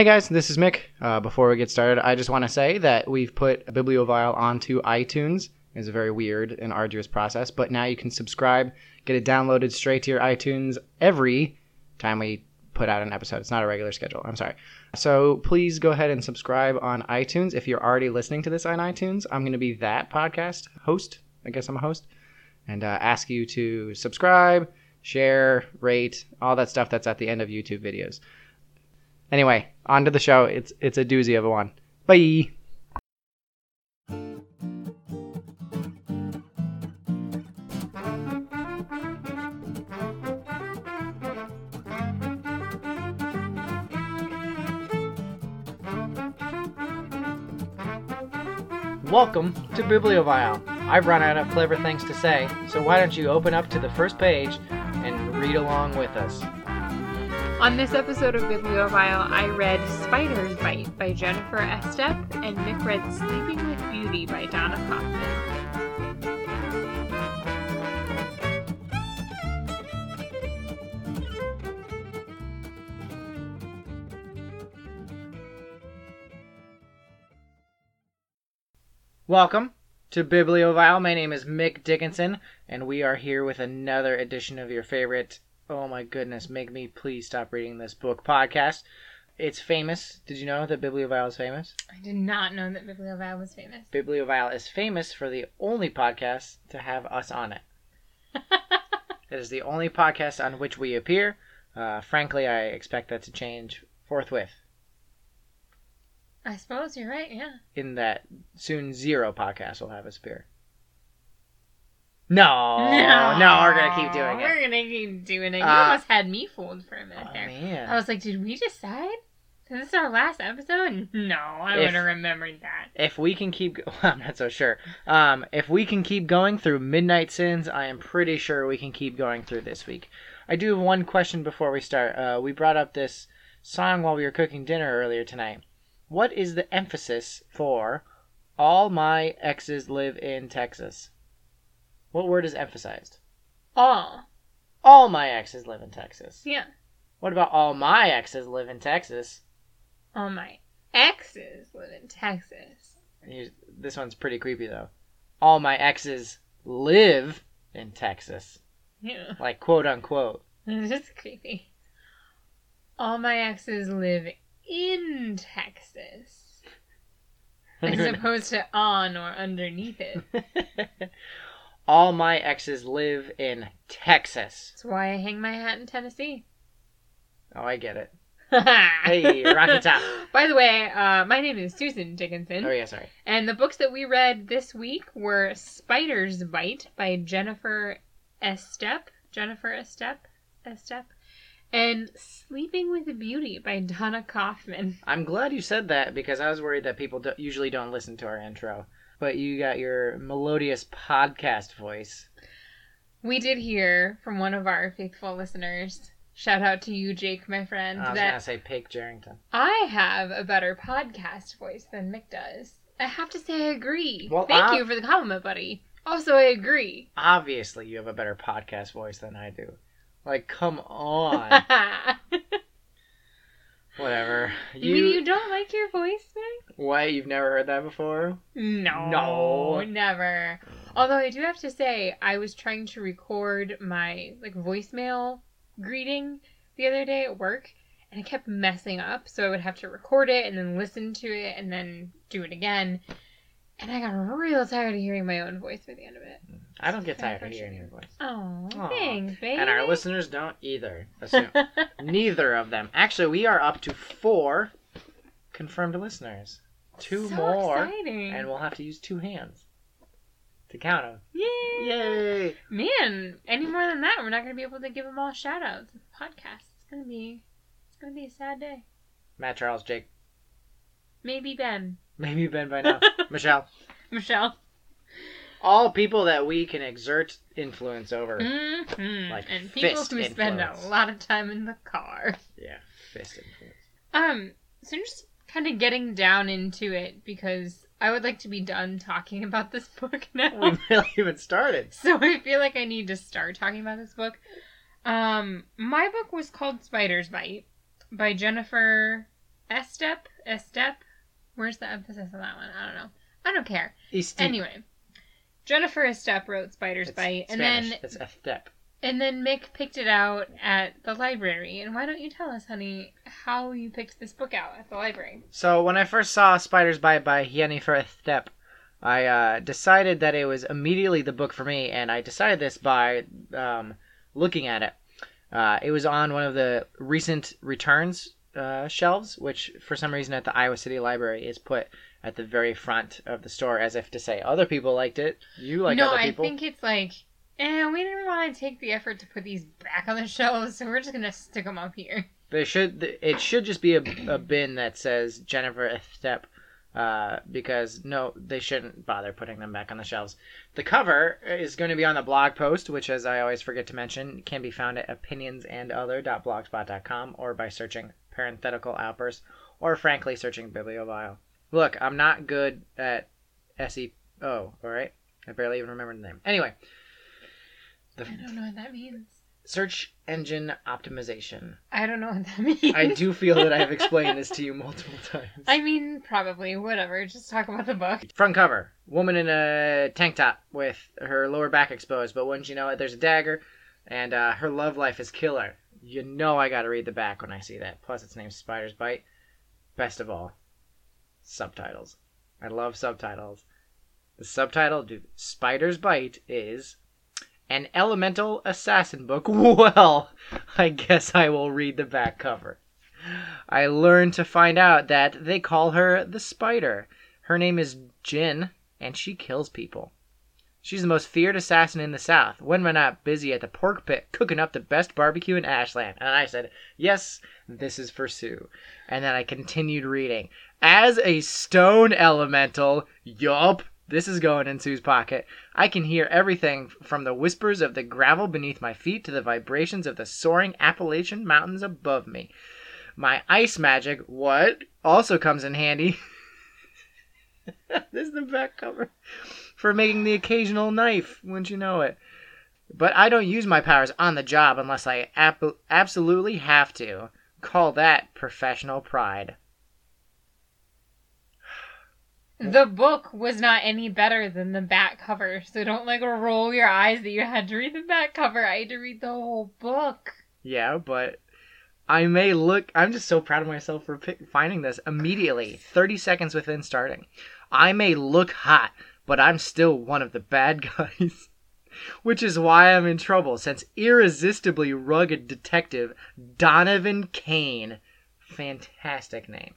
Hey guys, this is Mick. Uh, before we get started, I just want to say that we've put a Bibliovile onto iTunes. It's a very weird and arduous process, but now you can subscribe, get it downloaded straight to your iTunes every time we put out an episode. It's not a regular schedule. I'm sorry. So please go ahead and subscribe on iTunes. If you're already listening to this on iTunes, I'm going to be that podcast host. I guess I'm a host. And uh, ask you to subscribe, share, rate, all that stuff that's at the end of YouTube videos. Anyway, on to the show. It's it's a doozy of a one. Bye. Welcome to Bibliovile. I've run out of clever things to say, so why don't you open up to the first page and read along with us? On this episode of Bibliovile, I read Spider's Bite by Jennifer Estep, and Mick read Sleeping with Beauty by Donna Kaufman. Welcome to Bibliovile. My name is Mick Dickinson, and we are here with another edition of your favorite, oh my goodness, make me please stop reading this book podcast. It's famous. Did you know that Bibliovile is famous? I did not know that Bibliovile was famous. Bibliovile is famous for the only podcast to have us on it. It is the only podcast on which we appear. Uh, frankly, I expect that to change forthwith. I suppose you're right, yeah. In that soon zero podcast will have us appear. No, no, no, we're gonna keep doing it. We're gonna keep doing it. You Uh, almost had me fooled for a minute Oh, there. man. I was like, did we decide? Is this our last episode? No, I would have remembered that. if we can keep go- I'm not so sure. Um, if we can keep going through Midnight Sins, I am pretty sure we can keep going through this week. I do have one question before we start. Uh, we brought up this song while we were cooking dinner earlier tonight. What is the emphasis for all my exes live in Texas? What word is emphasized? Oh, All my exes live in Texas. yeah. What about all my exes live in Texas? All my exes live in Texas. This one's pretty creepy though. All my exes live in Texas. Yeah. Like quote unquote. It's just creepy. All my exes live in Texas. As opposed to on or underneath it. All my exes live in Texas. That's why I hang my hat in Tennessee. Oh, I get it. Hey, Rocky Top. By the way, uh, my name is Susan Dickinson. Oh yeah, sorry. And the books that we read this week were Spider's Bite by Jennifer Estep. Jennifer Estep? Estep. And Sleeping with a Beauty by Donna Kaufman. I'm glad you said that because I was worried that people do- usually don't listen to our intro. But you got your melodious podcast voice. We did hear from one of our faithful listeners. Shout out to you, Jake, my friend, I was gonna say Pig Jarrington. I have a better podcast voice than Mick does. I have to say I agree. Well, Thank you for the compliment, buddy. Also, I agree. Obviously, you have a better podcast voice than I do. Like, come on. Whatever. you mean you don't like your voice, Mick? What? You've never heard that before? No. No. Never. Although I do have to say, I was trying to record my like voicemail greeting the other day at work, and I kept messing up. So I would have to record it and then listen to it and then do it again. And I got real tired of hearing my own voice by the end of it. Mm. I don't get tired of hearing your voice. Oh, thanks, baby. And our listeners don't either. Assume. Neither of them. Actually, we are up to four confirmed listeners. Two so more, Exciting. and we'll have to use two hands to count them. Yay. Yay! Man, any more than that, we're not going to be able to give them all shout outs podcast. It's going to be, it's going to be a sad day. Matt, Charles, Jake, Maybe Ben. maybe Ben by now, Michelle. Michelle. All people that we can exert influence over. hmm Like and people who spend a lot of time in the car. Yeah, fist influence. Um, so I'm just kind of getting down into it because I would like to be done talking about this book now. We barely even started. so I feel like I need to start talking about this book. Um, my book was called Spider's Bite by Jennifer Estep, Estep. Where's the emphasis on that one? I don't know. I don't care. East Anyway, Jennifer Estep wrote Spider's It's Bite, and Spanish. then it's a step. and then Mick picked it out at the library. And why don't you tell us, honey, how you picked this book out at the library? So when I first saw Spider's Bite by Jennifer Estep, I uh, decided that it was immediately the book for me, and I decided this by um, looking at it. Uh, it was on one of the recent returns uh, shelves, which for some reason at the Iowa City Library is put at the very front of the store, as if to say other people liked it. You like it. no, other I think it's like, eh, we didn't want to take the effort to put these back on the shelves, so we're just gonna stick them up here. There should it should just be a, a bin that says Jennifer Step, uh, because no, they shouldn't bother putting them back on the shelves. The cover is going to be on the blog post, which, as I always forget to mention, can be found at opinionsandother.blogspot.com or by searching parenthetical outbursts, or frankly searching bibliovile. Look, I'm not good at SEO. All right, I barely even remember the name. Anyway, the I don't know what that means. search engine optimization. I don't know what that means. I do feel that I've explained this to you multiple times. I mean, probably. Whatever. Just talk about the book. Front cover: woman in a tank top with her lower back exposed, but wouldn't you know it, there's a dagger, and uh, her love life is killer. You know I gotta read the back when I see that. Plus, its name's Spider's Bite. Best of all, subtitles. I love subtitles. The subtitle, dude, Spider's Bite is an elemental assassin book. Well, I guess I will read the back cover. I learned to find out that they call her the Spider. Her name is Gin, and she kills people. She's the most feared assassin in the South. When we're not busy at the pork pit cooking up the best barbecue in Ashland. And I said, Yes, this is for Sue. And then I continued reading. As a stone elemental, yup, this is going in Sue's pocket. I can hear everything from the whispers of the gravel beneath my feet to the vibrations of the soaring Appalachian mountains above me. My ice magic, what, also comes in handy. this is the back cover. For making the occasional knife, wouldn't you know it? But I don't use my powers on the job unless I ap- absolutely have to. Call that professional pride. The book was not any better than the back cover, so don't like roll your eyes that you had to read the back cover. I had to read the whole book. Yeah, but I may look. I'm just so proud of myself for pick, finding this immediately, 30 seconds within starting. I may look hot, but I'm still one of the bad guys. Which is why I'm in trouble, since irresistibly rugged detective Donovan Caine, fantastic name,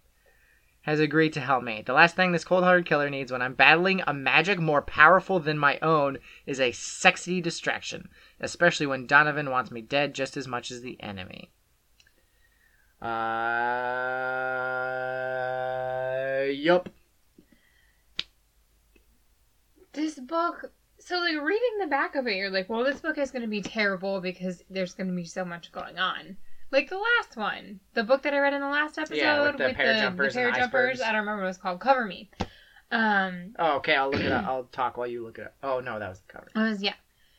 has agreed to help me. The last thing this cold hearted killer needs when I'm battling a magic more powerful than my own is a sexy distraction, especially when Donovan wants me dead just as much as the enemy. Uh, yup. This book, so like reading the back of it, you're like, well, this book is going to be terrible because there's going to be so much going on. Like the last one, the book that I read in the last episode Yeah, with the parajumpers and parajumpers. icebergs. I don't remember what it's called. Cover me. Um, Oh, okay, I'll look it up. I'll talk while you look it up. Oh, no, that was the cover. I was yeah.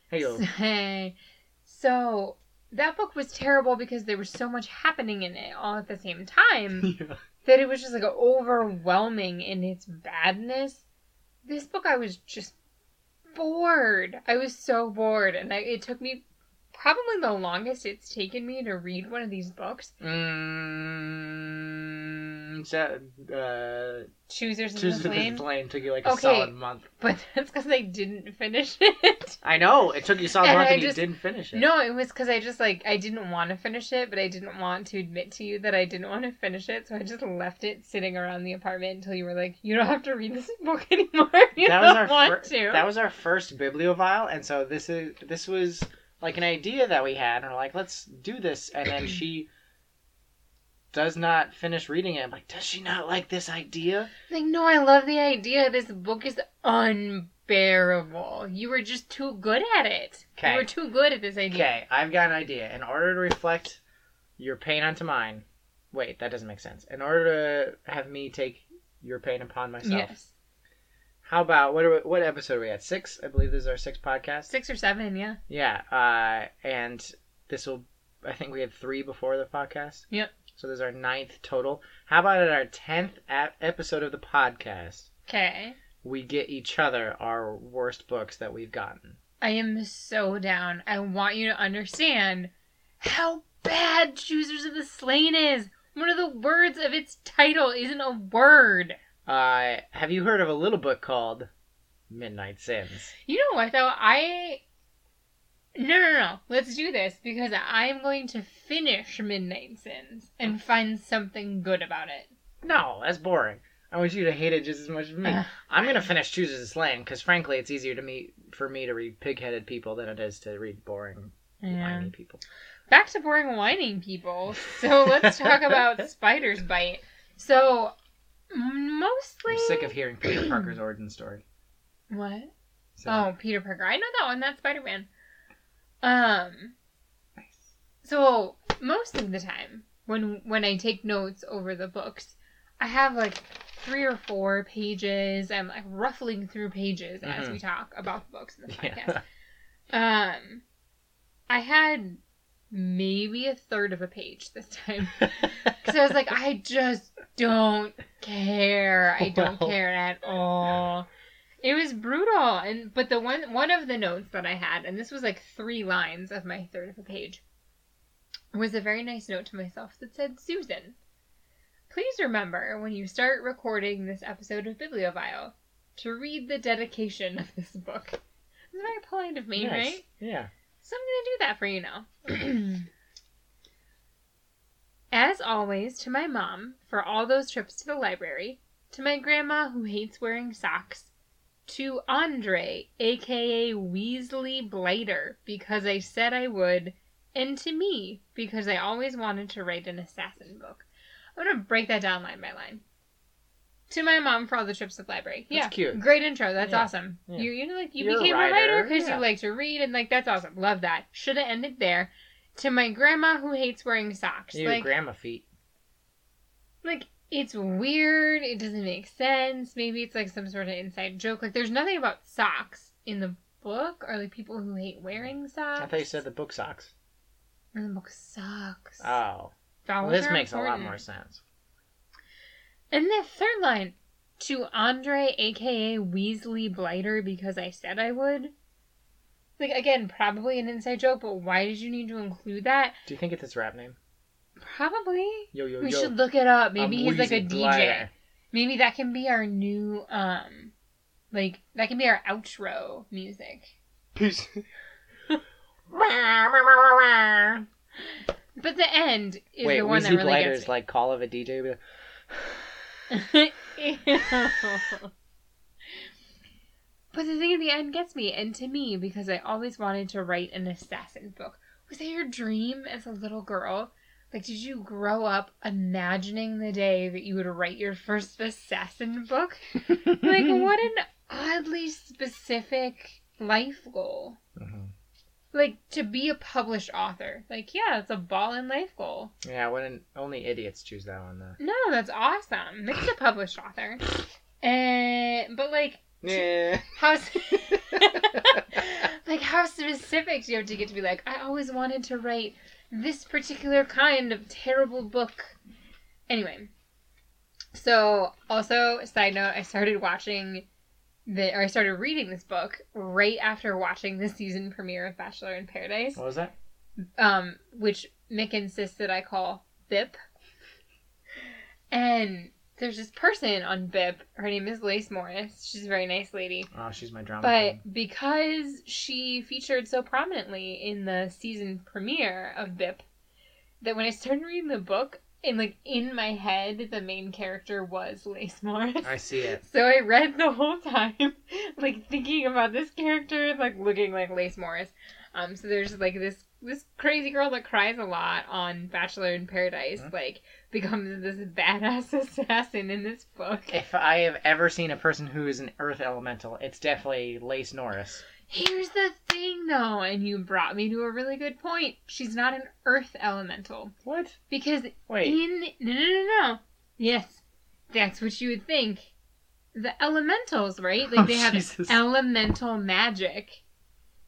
Hey, so that book was terrible because there was so much happening in it all at the same time Yeah. that it was just like overwhelming in its badness. This book, I was just bored. I was so bored, and I, it took me probably the longest it's taken me to read one of these books. Mm, so, uh, Choosers of Choose the the Flame. Flame took you like a Okay. solid month. But that's because I didn't finish it. I know, it took you a solid And month I and just- you didn't finish it. No, it was because I just like I didn't want to finish it, but I didn't want to admit to you that I didn't want to finish it, so I just left it sitting around the apartment until you were like, "You don't have to read this book anymore. You that was don't our want fir- to." that was our first bibliovile, and so this is this was like an idea that we had, and we're like, let's do this, and then she does not finish reading it. I'm like, does she not like this idea? like, no, I love the idea. This book is unbearable. You were just too good at it. You were too good at this idea. Okay, I've got an idea. In order to reflect your pain onto mine, wait, that doesn't make sense. In order to have me take your pain upon myself, Yes. How about what? Are we, what episode are we at? Six, I believe this is our sixth podcast. Six or seven, yeah. Yeah, uh, and this will. I think we had three before the podcast. Yep. So there's our ninth total. How about at our tenth episode of the podcast, Okay. we get each other our worst books that we've gotten. I am so down. I want you to understand how bad Choosers of the Slain is. One of the words of its title isn't a word. Uh, have you heard of a little book called Midnight Sins? You know what though? I no no no. Let's do this because I'm going to finish Midnight Sins and find something good about it. No, that's boring. I want you to hate it just as much as me. Ugh. I'm gonna finish Chooses a Slain because, frankly, it's easier to me for me to read pig-headed people than it is to read boring, Yeah. whiny people. Back to boring whining people. So let's talk about Spider's Bite. So mostly I'm sick of hearing Peter Parker's origin story. what? So, Oh, Peter Parker. I know that one. That's Spider Man. Um. So most of the time, when when I take notes over the books, I have like three or four pages. I'm like ruffling through pages as Mhm. we talk about the books in the Yeah. podcast. Um, I had maybe a third of a page this time because I was like, I just don't care. I don't care at all. It was brutal, and but the one one of the notes that I had, and this was like three lines of my third of a page, was a very nice note to myself that said, "Susan, please remember when you start recording this episode of Bibliovile to read the dedication of this book." It's very polite of me, right? Yeah. So I'm going to do that for you now. As always, to my mom for all those trips to the library, to my grandma who hates wearing socks, to Andre, aka Weasley Blighter, because I said I would, and to me, because I always wanted to write an assassin book. I'm going to break that down line by line. To my mom for all the trips to the library. That's yeah, cute. Great intro. That's Yeah. awesome. Yeah. You you know like you You're became a writer, because yeah. you like to read and like that's awesome. Love that. Should have ended there. To my grandma who hates wearing socks. Your like grandma feet. like it's weird. It doesn't make sense. Maybe it's like some sort of inside joke. Like there's nothing about socks in the book or like people who hate wearing socks. I thought you said the book socks. And the book sucks. Oh, well, this makes a lot more sense. And the third line to Andre, aka Weasley Blighter, because I said I would. Like again, probably an inside joke, but why did you need to include that? Do you think it's his rap name? Probably. Yo yo We yo. should look it up. Maybe I'm he's like a DJ. Blighter. Maybe that can be our new um like that can be our outro music. Peace. But the end is Wait, the one that really Blighter's gets me. like call of a DJ. But- the thing at the end gets me, and to me, because I always wanted to write an assassin book. Was that your dream as a little girl? Like, did you grow up imagining the day that you would write your first assassin book? Like, what an oddly specific life goal. Like, to be a published author. Like, yeah, it's a ball in life goal. Yeah, wouldn't only idiots choose that one though. No, that's awesome. Nick's a published author. And, but like, Yeah. how like how specific do you have to get to be like i always wanted to write this particular kind of terrible book anyway so also side note i started watching or i started reading this book right after watching the season premiere of bachelor in paradise What was that? um, which Mick insists that I call Bip. And there's this person on Bip. Her name is Lace Morris. She's a very nice lady. Oh, she's my drama. But queen. because she featured so prominently in the season premiere of Bip, that when I started reading the book, and like in my head, the main character was Lace Morris. I see it. So I read the whole time, like thinking about this character, like looking like Lace Morris. Um, so there's like this this crazy girl that cries a lot on Bachelor in Paradise, Mhm. like becomes this badass assassin in this book. If I have ever seen a person who is an Earth Elemental, it's definitely Lace Morris. Here's the thing, though, and you brought me to a really good point. She's not an Earth elemental What? because Wait. in no no no no yes, that's what you would think. The elementals, right? Like Oh, they have Jesus. elemental magic.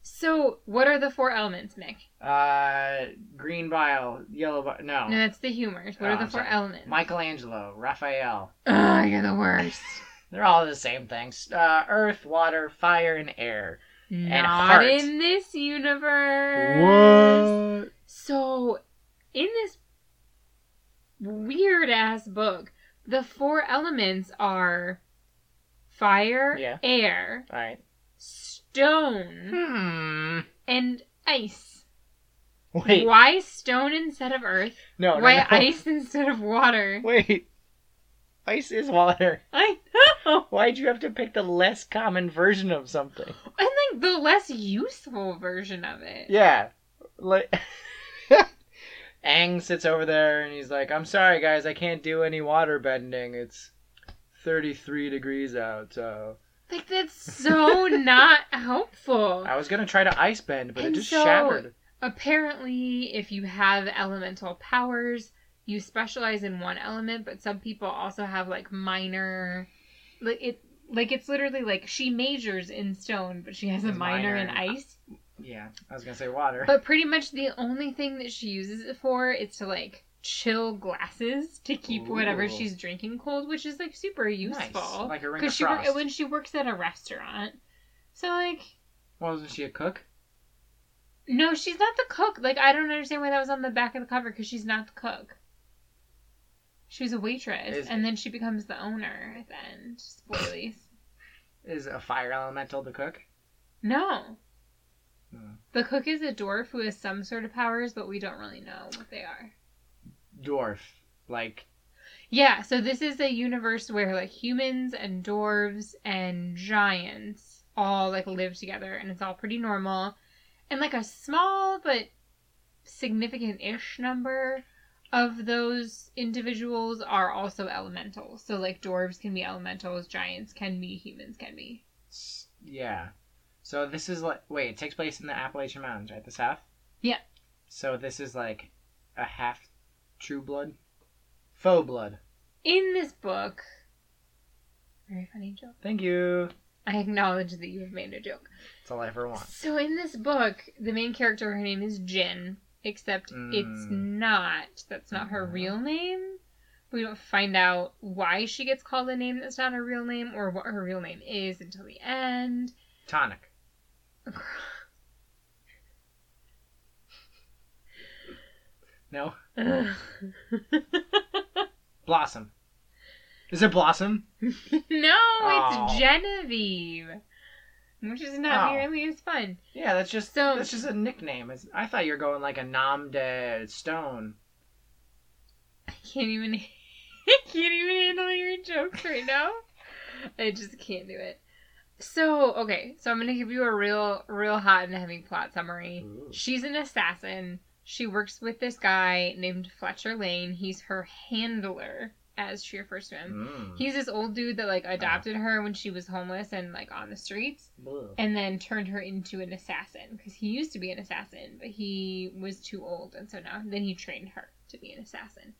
So, what are the four elements, Mick? Uh, green bile, yellow bile. No. No, that's the humors. What Oh, are the four elements? Michelangelo, Raphael. Ugh, you're the worst. They're all the same things. Uh, earth, water, fire, and air. Not heart. in this universe. What? So, in this weird ass book, the four elements are fire, Yeah. air, All right. stone, Hmm. and ice. Wait. Why stone instead of earth? No. no, Why no. ice instead of water? Wait. Ice is water. I know. Why'd you have to pick the less common version of something? And like the less useful version of it. Yeah. Like Aang sits over there and he's like, "I'm sorry guys, I can't do any water bending. It's 33 degrees out." So Like that's so not helpful. I was gonna try to ice bend, but it just so- shattered. Apparently, if you have elemental powers, you specialize in one element, but some people also have like minor like it like it's literally like she majors in stone, but she has a minor, minor in ice. Yeah, I was gonna say water. But pretty much the only thing that she uses it for is to like chill glasses to keep whatever she's drinking cold, which is like super useful. Nice, like a ring of Because she frost. wor- when she works at a restaurant. So like Wasn't she a cook? no, she's not the cook. Like I don't understand why that was on the back of the cover because she's not the cook. She was a waitress, Is- and then she becomes the owner at the end. Spoilies. Is a fire elemental the cook? no. Hmm. The cook is a dwarf who has some sort of powers, but we don't really know what they are. Dwarf, like Yeah, so this is a universe where like humans and dwarves and giants all like live together and it's all pretty normal. And like a small but significant ish number of those individuals are also elementals. So like dwarves can be elementals, giants can be, humans can be. yeah. So this is like wait, it takes place in the Appalachian Mountains, right? The South. Yeah. So this is like a half true blood, faux blood. In this book, very funny joke. Thank you. I acknowledge that you have made a joke. That's all I ever want. So in this book, the main character, her name is Gin, except it's Mm. not. That's not her Mhm. real name. We don't find out why she gets called a name that's not her real name or what her real name is until the end. Tonic. No. Blossom. Is it Blossom? no, Oh. it's Genevieve, which is not Oh. nearly as fun. Yeah, that's just So- that's just a nickname. It's, I thought you were going like a nom de stone. I can't even. I can't even handle your jokes right now. I just can't do it. So okay, so I'm gonna give you a real, real hot and heavy plot summary. Ooh. She's an assassin. She works with this guy named Fletcher Lane. He's her handler, as she refers to him. Mm. He's this old dude that like adopted her when she was homeless and like on the streets, and then turned her into an assassin because he used to be an assassin, but he was too old, and so now then he trained her to be an assassin.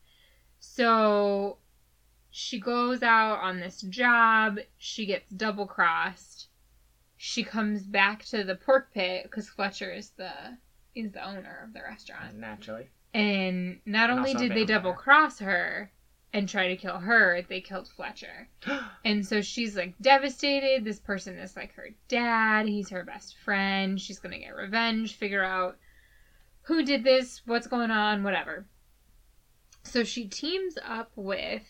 So she goes out on this job. She gets double crossed. She comes back to the pork pit because Fletcher is the is the owner of the restaurant. Naturally. And not And only did they double cross her and try to kill her, they killed Fletcher. And so she's like devastated. This person is like her dad. He's her best friend. She's going to get revenge, figure out who did this, what's going on, whatever. So she teams up with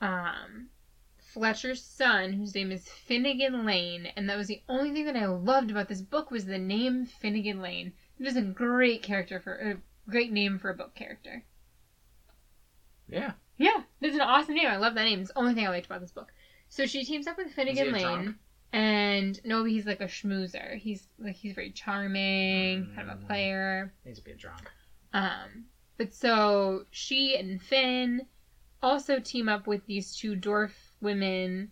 um, Fletcher's son, whose name is Finnegan Lane. And that was the only thing that I loved about this book was the name Finnegan Lane. It is a great character for a great name for a book character. yeah. Yeah, that's an awesome name. I love that name. It's the only thing I liked about this book. So she teams up with Finnegan Is he a Lane, drunk? and no, he's like a schmoozer. He's like he's very charming, kind of a Mm. player. Needs to be a drunk. Um, but so she and Finn also team up with these two dwarf women,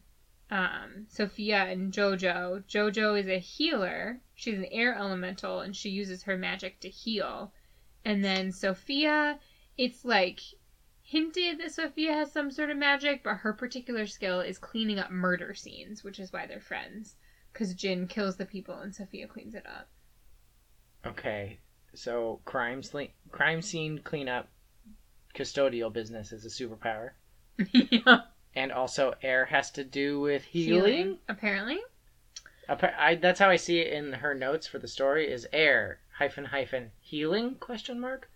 um, Sophia and Jojo. Jojo is a healer. She's an air elemental, and she uses her magic to heal. And then Sophia, it's like hinted that Sophia has some sort of magic, but her particular skill is cleaning up murder scenes, which is why they're friends. Because Gin kills the people and Sophia cleans it up. Okay, so crime sle- crime scene cleanup, custodial business is a superpower, yeah. and also air has to do with healing. Apparently. Appa- I, that's how I see it in her notes for the story is air hyphen hyphen healing question mark.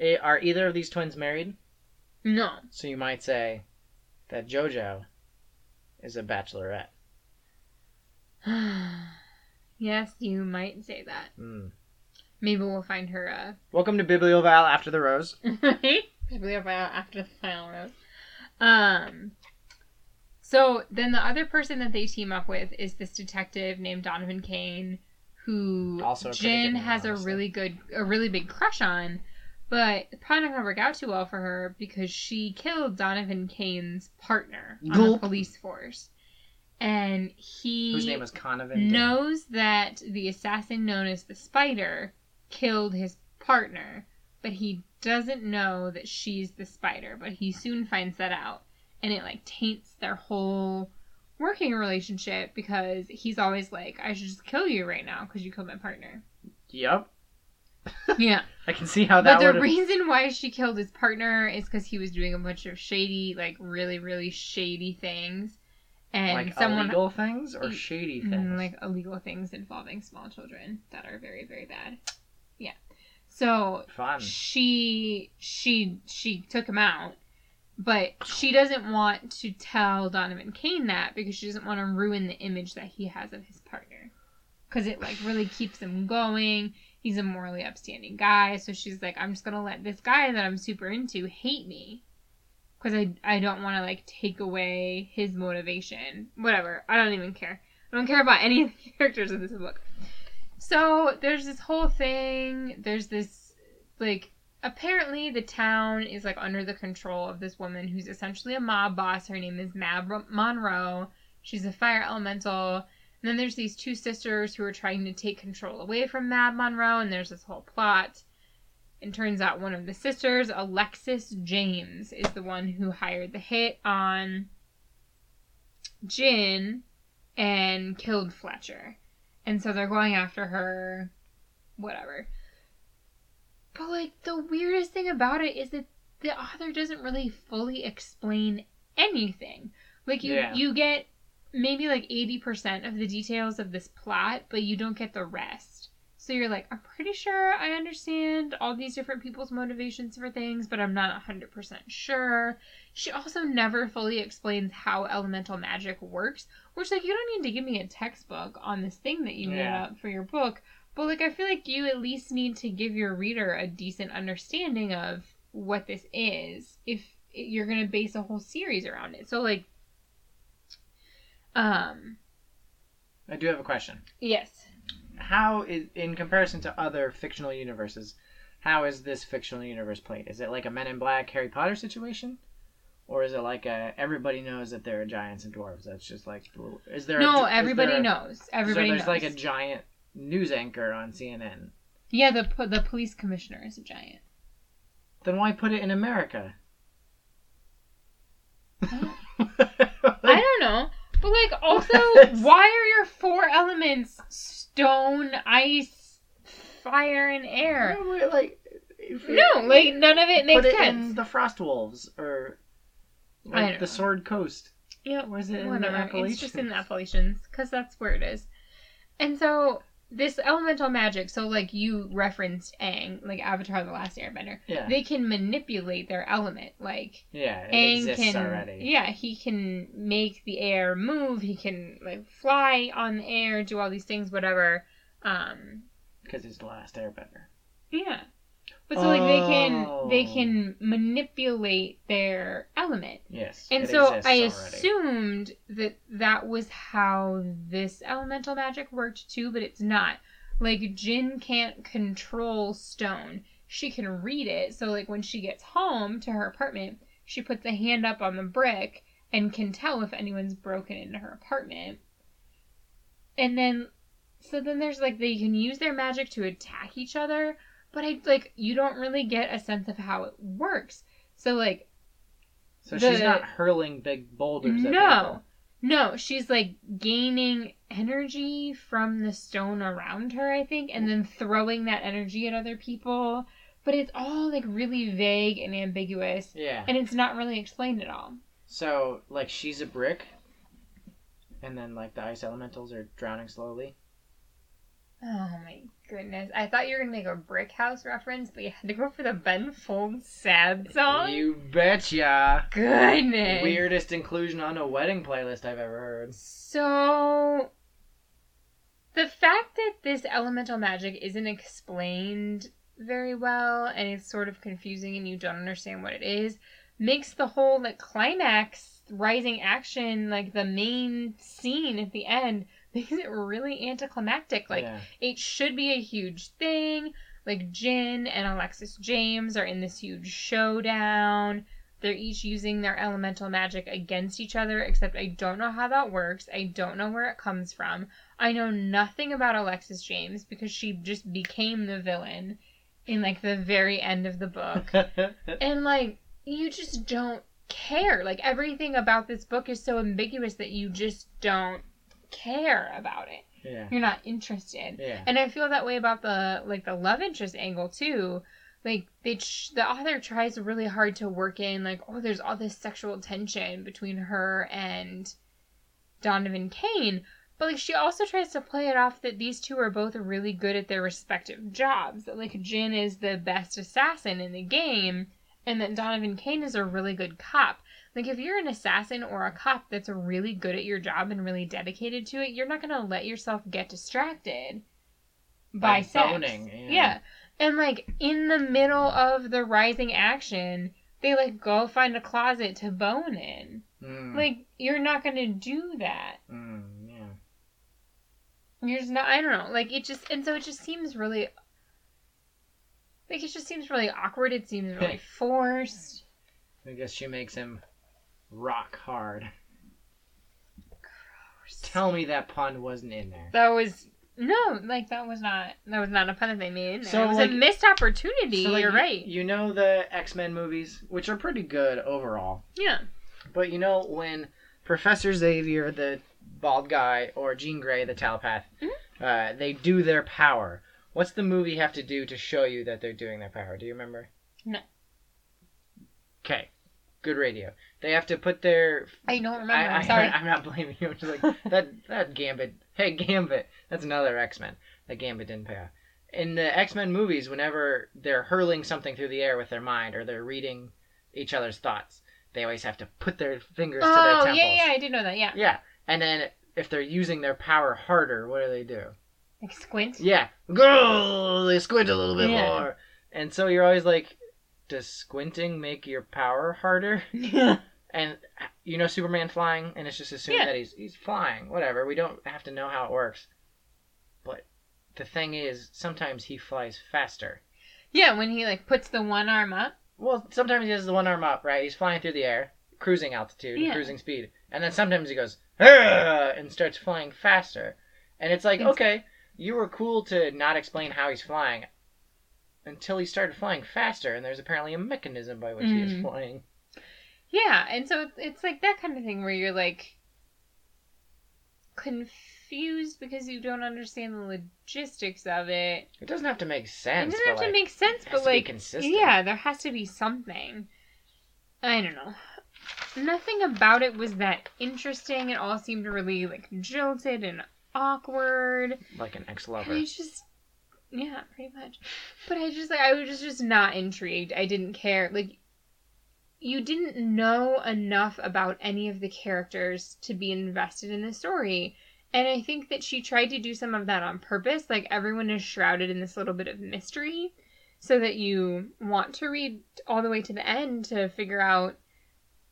Eh, Are either of these twins married? No. So you might say that JoJo is a bachelorette. yes, you might say that. Hmm. Maybe we'll find her uh Welcome to Bibliovile after the rose. right? Maybe we'll find out after the final rose. Um so then the other person that they team up with is this detective named Donovan Caine who Also a name, has a really good a really big crush on. But it's probably not gonna work out too well for her because she killed Donovan Caine's partner on the police force. And he Whose name was Conovan. knows that the assassin known as the Spider killed his partner, but he doesn't know that she's the Spider. But he soon finds that out, and it like taints their whole working relationship because he's always like, "I should just kill you right now because you killed my partner." Yep. Yeah, I can see how that but the would. reason why she killed his partner is because he was doing a bunch of shady, like really, really shady things, and like someone illegal things or shady Mm, things. like illegal things involving small children that are very very bad yeah so Fun. she she she took him out but she doesn't want to tell donovan caine that because she doesn't want to ruin the image that he has of his partner because it like really keeps him going he's a morally upstanding guy so she's like i'm just gonna let this guy that i'm super into hate me. Because I, I don't want to like take away his motivation. Whatever. I don't even care. I don't care about any of the characters in this book. So there's this whole thing. There's this like apparently the town is like under the control of this woman who's essentially a mob boss. Her name is mab monroe. She's a fire elemental and then there's these two sisters who are trying to take control away from Mab monroe and there's this whole plot and turns out one of the sisters, Alexis James, is the one who hired the hit on Gin and killed Fletcher. And so they're going after her, whatever. But, like, the weirdest thing about it is that the author doesn't really fully explain anything. Like, you, Yeah. you get maybe like 80% of the details of this plot, but you don't get the rest. So you're like, I'm pretty sure I understand all these different people's motivations for things, but I'm not 100% sure. She also never fully explains how elemental magic works, which, like, you don't need to give me a textbook on this thing that you made Yeah. up for your book, but, like, I feel like you at least need to give your reader a decent understanding of what this is if you're going to base a whole series around it. So, like, um, I do have a question. yes. How is in comparison to other fictional universes? How is this fictional universe played? Is it like a Men in Black, Harry Potter situation, or is it like a everybody knows that there are giants and dwarves? That's just like is there? No, a, everybody there a- knows. Everybody so there's knows. like a giant news anchor on CNN. Yeah, the the police commissioner is a giant. Then why put it in America? I don't know, but like also, why are your four elements stone, ice, fire, and air? No, like, No, like none of it makes put it sense. in the Frost Wolves or like the know. Sword Coast. Yeah, Was it in the whatever. It's just in the Appalachians? Appalachians because that's where it is. And so this elemental magic. So like you referenced Aang, like Avatar: The Last Airbender. Yeah, They can manipulate their element, like. yeah, it Aang exists can, already. yeah, he can make the air move. He can like fly on the air, do all these things, whatever. Um, because he's the last Airbender. yeah, but so like they can they Oh. can manipulate their element, Yes, and so I already. assumed that that was how this elemental magic worked too, but it's not. Like Gin can't control stone. She can read it, so like when she gets home to her apartment, she puts a hand up on the brick and can tell if anyone's broken into her apartment. And then so then there's like they can use their magic to attack each other, but I like you don't really get a sense of how it works. So like So she's not hurling big boulders. At no. No, she's like gaining energy from the stone around her, I think, and then throwing that energy at other people. But it's all like really vague and ambiguous, Yeah. and it's not really explained at all. So, like, she's a brick, and then, like, the ice elementals are drowning slowly. Oh my goodness. I thought you were going to make a brick house reference, but you had to go for the Ben Folds sad song? You betcha! Goodness. Weirdest inclusion on a wedding playlist I've ever heard. So, the fact that this elemental magic isn't explained very well and it's sort of confusing and you don't understand what it is makes the whole like climax rising action like the main scene at the end makes it really anticlimactic like yeah. it should be a huge thing. Like Gin and Alexis James are in this huge showdown. They're each using their elemental magic against each other, except I don't know how that works. I don't know where it comes from. I know nothing about Alexis James because she just became the villain in like the very end of the book. and like you just don't care. Like everything about this book is so ambiguous that you just don't care about it. yeah. You're not interested. Yeah. And I feel that way about the like the love interest angle too. Like they ch- the author tries really hard to work in like oh there's all this sexual tension between her and Donovan Caine, but like she also tries to play it off that these two are both really good at their respective jobs. That like Gin is the best assassin in the game and that Donovan Caine is a really good cop. Like if you're an assassin or a cop that's really good at your job and really dedicated to it, you're not gonna let yourself get distracted by, By sex. boning, yeah. yeah. And like in the middle of the rising action, they like go find a closet to bone in. Mm, Like you're not gonna do that. mm, yeah. You're just not. I don't know. Like it just and so it just seems really. Like it just seems really awkward. It seems really forced. I guess she makes him rock hard. Gross. Tell me that pun wasn't in there. That was no, like that was not that was not a pun that they made. So, So it was like- a missed opportunity. So, like, You're you- right. You know the X Men movies, which are pretty good overall. yeah. But you know when Professor Xavier, the bald guy, or Jean Grey, the telepath, Mm-hmm. uh, they do their power. What's the movie have to do to show you that they're doing their power? Do you remember? No. Okay. Good radio. They have to put their. I don't remember. I, I, I, am sorry. I'm not blaming you. I'm just like that. That Gambit. Hey, Gambit. That's another X Men. That Gambit didn't pay off. In the X Men movies, whenever they're hurling something through the air with their mind or they're reading each other's thoughts, they always have to put their fingers to their oh temples. yeah, yeah, I did know that. Yeah. Yeah, and then if they're using their power harder, what do they do? Like squint. Yeah, go. They squint a little bit Yeah. more, and so you're always like, does squinting make your power harder? yeah. And you know Superman flying, and it's just assumed Yeah. that he's he's flying. Whatever. We don't have to know how it works. But the thing is, sometimes he flies faster. Yeah, when he like puts the one arm up. Well, sometimes he has the one arm up, right? He's flying through the air, cruising altitude, Yeah. cruising speed, and then sometimes he goes and starts flying faster. And it's like, okay, you were cool to not explain how he's flying until he started flying faster, and there's apparently a mechanism by which he is Mm. flying. Yeah, and so it's, like that kind of thing where you're like confused because you don't understand the logistics of it. It doesn't have to make sense. It doesn't have to make sense, but like consistent. yeah, there has to be something. I don't know. Nothing about it was that interesting. It all seemed really like jilted and awkward. like an ex-lover. I just yeah, pretty much. But I just like I was just not intrigued. I didn't care. Like you didn't know enough about any of the characters to be invested in the story. And I think that she tried to do some of that on purpose. Like everyone is shrouded in this little bit of mystery so that you want to read all the way to the end to figure out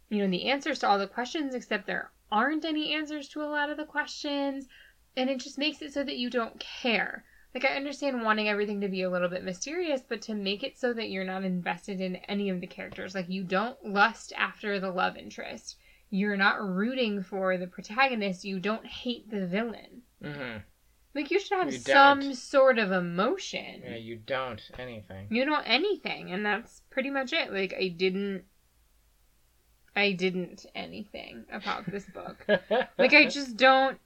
you know the answers to all the questions except there aren't any answers to a lot of the questions and it just makes it so that you don't care. Like I understand wanting everything to be a little bit mysterious, but to make it so that you're not invested in any of the characters, like you don't lust after the love interest. You're not rooting for the protagonist, you don't hate the villain. hmm Like you should have You some sort of emotion. Yeah, you don't anything. You don't anything, and that's pretty much it. Like I didn't I didn't anything about this book. like I just don't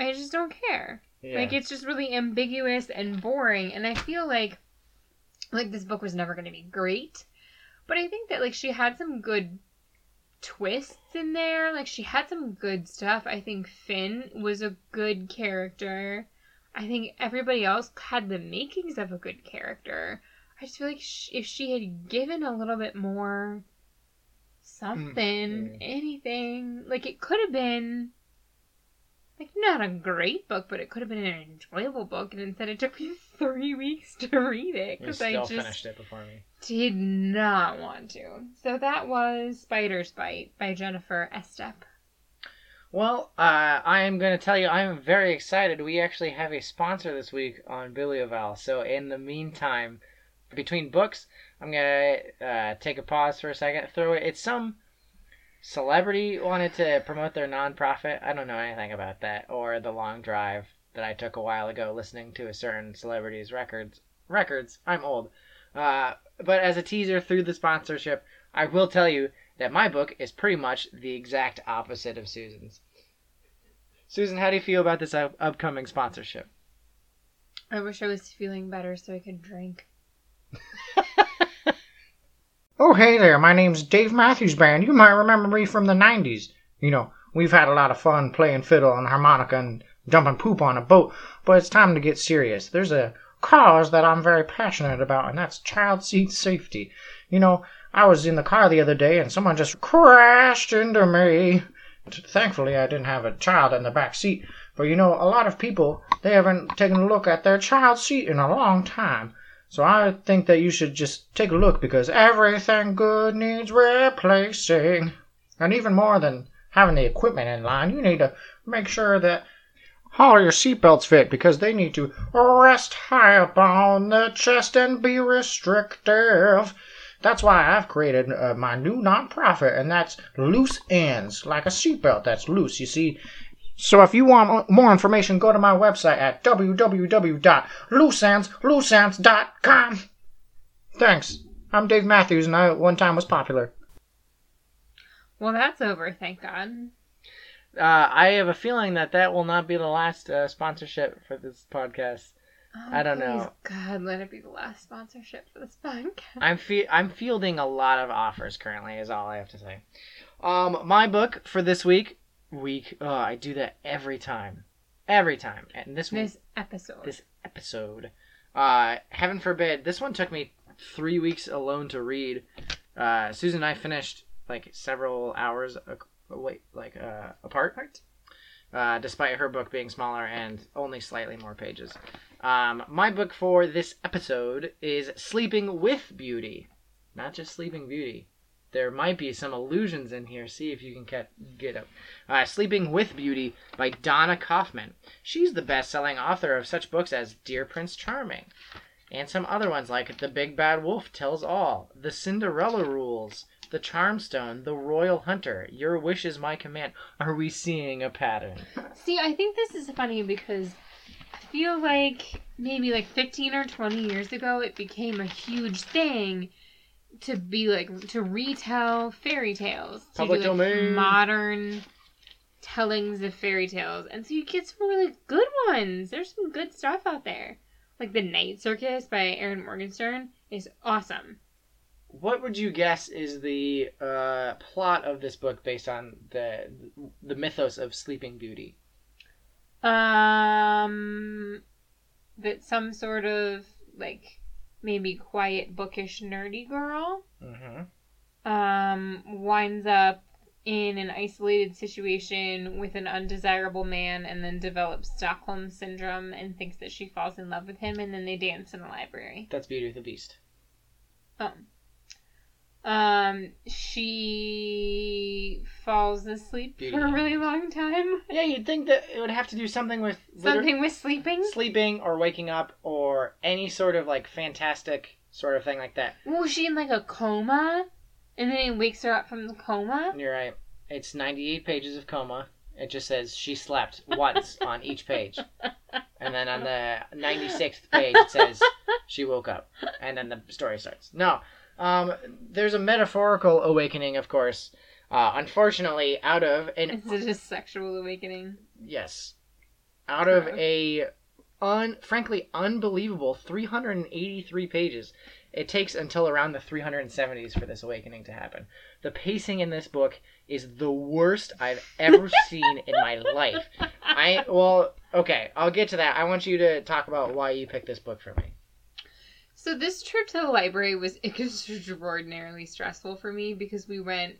I just don't care. Yeah. Like it's just really ambiguous and boring and I feel like like this book was never going to be great. But I think that like she had some good twists in there. Like she had some good stuff. I think Finn was a good character. I think everybody else had the makings of a good character. I just feel like sh- if she had given a little bit more something, Mm. anything, like it could have been like not a great book, but it could have been an enjoyable book. And instead, it took me three weeks to read it because I just finished it before me. did not want to. So that was Spider's Bite by Jennifer Estep. Well, uh, I am going to tell you, I am very excited. We actually have a sponsor this week on Bibliovile. So, in the meantime, between books, I'm going to uh, take a pause for a second. Throw it. It's some celebrity wanted to promote their nonprofit. I don't know anything about that. Or the long drive that I took a while ago listening to a certain celebrity's records. Records. I'm old. Uh, but as a teaser through the sponsorship, I will tell you that my book is pretty much the exact opposite of Susan's. Susan, how do you feel about this up- upcoming sponsorship? I wish I was feeling better so I could drink. Oh, hey there, my name's Dave Matthews Band. You might remember me from the 90s. You know, we've had a lot of fun playing fiddle and harmonica and jumping poop on a boat, but it's time to get serious. There's a cause that I'm very passionate about, and that's child seat safety. You know, I was in the car the other day and someone just crashed into me. Thankfully, I didn't have a child in the back seat, but you know, a lot of people, they haven't taken a look at their child seat in a long time. So I think that you should just take a look because everything good needs replacing. And even more than having the equipment in line, you need to make sure that all your seatbelts fit because they need to rest high up on the chest and be restrictive. That's why I've created uh, my new nonprofit, and that's Loose Ends, like a seatbelt that's loose, you see. So if you want more information, go to my website at www.looseends.com. Thanks. I'm Dave Matthews, and I at one time was popular. Well, that's over, thank God. Uh, I have a feeling that that will not be the last uh, sponsorship for this podcast. Oh, I don't please, know. God, let it be the last sponsorship for this podcast. I'm fe- I'm fielding a lot of offers currently. Is all I have to say. Um, my book for this week, week. Oh, I do that every time, every time. And this This episode. this episode. Uh, heaven forbid, this one took me three weeks alone to read. Uh, Susan and I finished like several hours wait, like uh, apart. Uh, despite her book being smaller and only slightly more pages. Um, my book for this episode is Sleeping with Beauty, not just Sleeping Beauty. There might be some illusions in here. See if you can get get up. Uh, Sleeping with Beauty by Donna Kaufman. She's the best-selling author of such books as Dear Prince Charming, and some other ones like The Big Bad Wolf Tells All, The Cinderella Rules, The Charmstone, The Royal Hunter, Your Wish is My Command. Are we seeing a pattern? See, I think this is funny because I feel like maybe like 15 or 20 years ago it became a huge thing to be like to retell fairy tales, to Public do, like, domain. modern tellings of fairy tales. And so you get some really good ones. There's some good stuff out there. Like The Night Circus by Erin Morgenstern is awesome. What would you guess is the uh, plot of this book based on the the mythos of Sleeping Beauty? Um, that some sort of like maybe quiet, bookish, nerdy girl Mm-hmm. um winds up in an isolated situation with an undesirable man and then develops Stockholm syndrome and thinks that she falls in love with him and then they dance in a library. That's Beauty and the Beast. Oh. Um, she falls asleep for a really long time. Yeah, you'd think that it would have to do something with liter- Something with sleeping. sleeping or waking up or any sort of like fantastic sort of thing like that. Was she in like a coma? And then he wakes her up from the coma? You're right. It's 98 pages of coma. It just says she slept once on each page. And then on the 96th page, it says she woke up. And then the story starts. No. Um, there's a metaphorical awakening, of course. Uh, unfortunately, out of an Is it a sexual awakening? yes, out of Gross. a un frankly unbelievable 383 pages, it takes until around the 370s for this awakening to happen. The pacing in this book is the worst I've ever seen in my life. I well, okay, I'll get to that. I want you to talk about why you picked this book for me. So this trip to the library was extraordinarily stressful for me because we went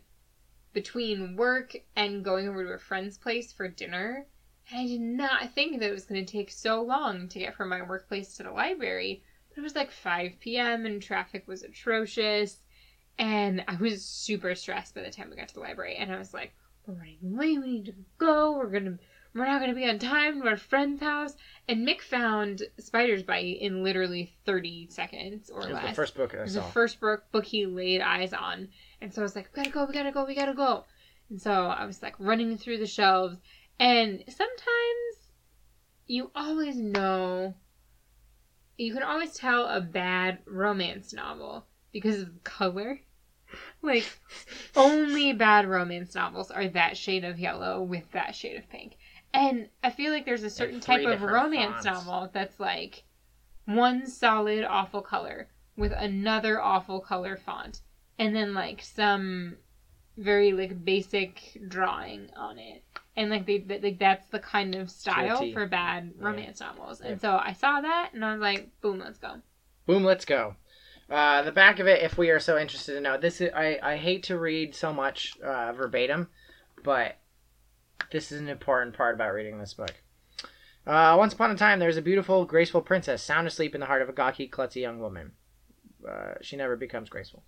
between work and going over to a friend's place for dinner. And I did not think that it was going to take so long to get from my workplace to the library. But it was like 5 p.m. and traffic was atrocious. And I was super stressed by the time we got to the library. And I was like, we're running late. We need to go. We're going to. We're not going to be on time to our friend's house. And Mick found Spider's Bite in literally 30 seconds or It less. the first book I It was saw. the first book, book he laid eyes on. And so I was like, we gotta go, we gotta go, we gotta go. And so I was like running through the shelves. And sometimes you always know, you can always tell a bad romance novel because of the color. Like, only bad romance novels are that shade of yellow with that shade of pink. And I feel like there's a certain type of romance fonts. novel that's like one solid awful color with another awful color font and then like some very like basic drawing on it and like they like that's the kind of style for bad Yeah. romance novels and Yeah. so i saw that and i was like boom let's go Boom, let's go. Uh, the back of it, if we are so interested to know, this is I, I hate to read so much uh, verbatim, but this is an important part about reading this book. Uh, once upon a time, there was a beautiful, graceful princess sound asleep in the heart of a gawky, klutzy young woman. Uh, she never becomes graceful.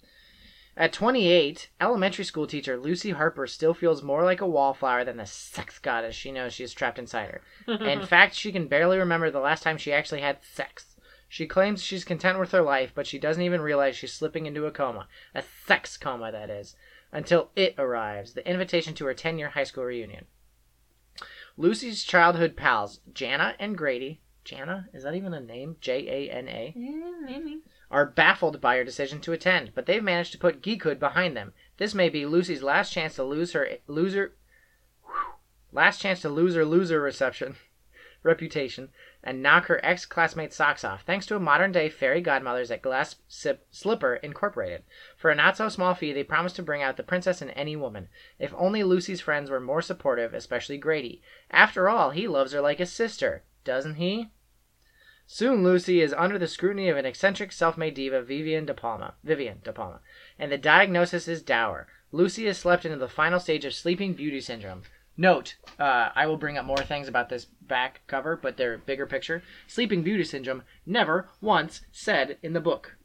At 28, elementary school teacher Lucy Harper still feels more like a wallflower than the sex goddess she knows she is trapped inside her. In fact, she can barely remember the last time she actually had sex. She claims she's content with her life, but she doesn't even realize she's slipping into a coma. A sex coma, that is. Until it arrives the invitation to her 10 year high school reunion. Lucy's childhood pals, Jana and Grady. Jana? Is that even a name? J A N A? maybe Are baffled by her decision to attend, but they've managed to put geekhood behind them. This may be Lucy's last chance to lose her loser. whew, Last chance to lose her loser reception reputation and knock her ex classmate's socks off, thanks to a modern day fairy godmothers at Glass Sip- Slipper Incorporated. For a not so small fee, they promise to bring out the princess in any woman. If only Lucy's friends were more supportive, especially Grady. After all, he loves her like a sister, doesn't he? Soon Lucy is under the scrutiny of an eccentric self-made diva, Vivian De Palma, Vivian De Palma, and the diagnosis is dour. Lucy has slept into the final stage of sleeping beauty syndrome. Note, uh, I will bring up more things about this back cover, but they're bigger picture. Sleeping Beauty Syndrome never once said in the book.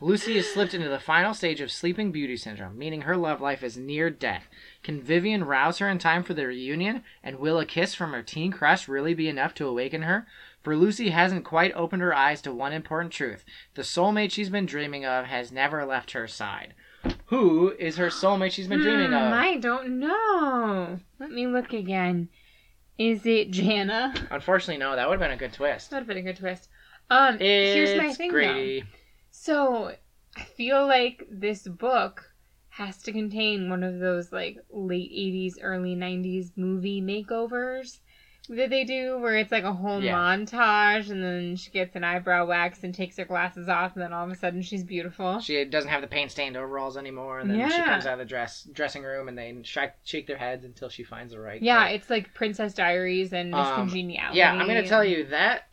Lucy has slipped into the final stage of Sleeping Beauty Syndrome, meaning her love life is near death. Can Vivian rouse her in time for the reunion? And will a kiss from her teen crush really be enough to awaken her? For Lucy hasn't quite opened her eyes to one important truth. The soulmate she's been dreaming of has never left her side. Who is her soulmate she's been dreaming Hmm, of? i don't know let me look again is it jana Unfortunately, no. That would have been a good twist. that would have been a good twist um It's here's my thing though So, I feel like this book has to contain one of those like late 80s, early 90s movie makeovers that they do where it's like a whole Yeah. montage and then she gets an eyebrow wax and takes her glasses off and then all of a sudden she's beautiful. She doesn't have the paint stained overalls anymore, and then she comes out of the dress dressing room, and they shake, shake their heads until she finds the right. Yeah, place. it's like Princess Diaries and Miss Um, Congeniality. Yeah, I'm going to tell you that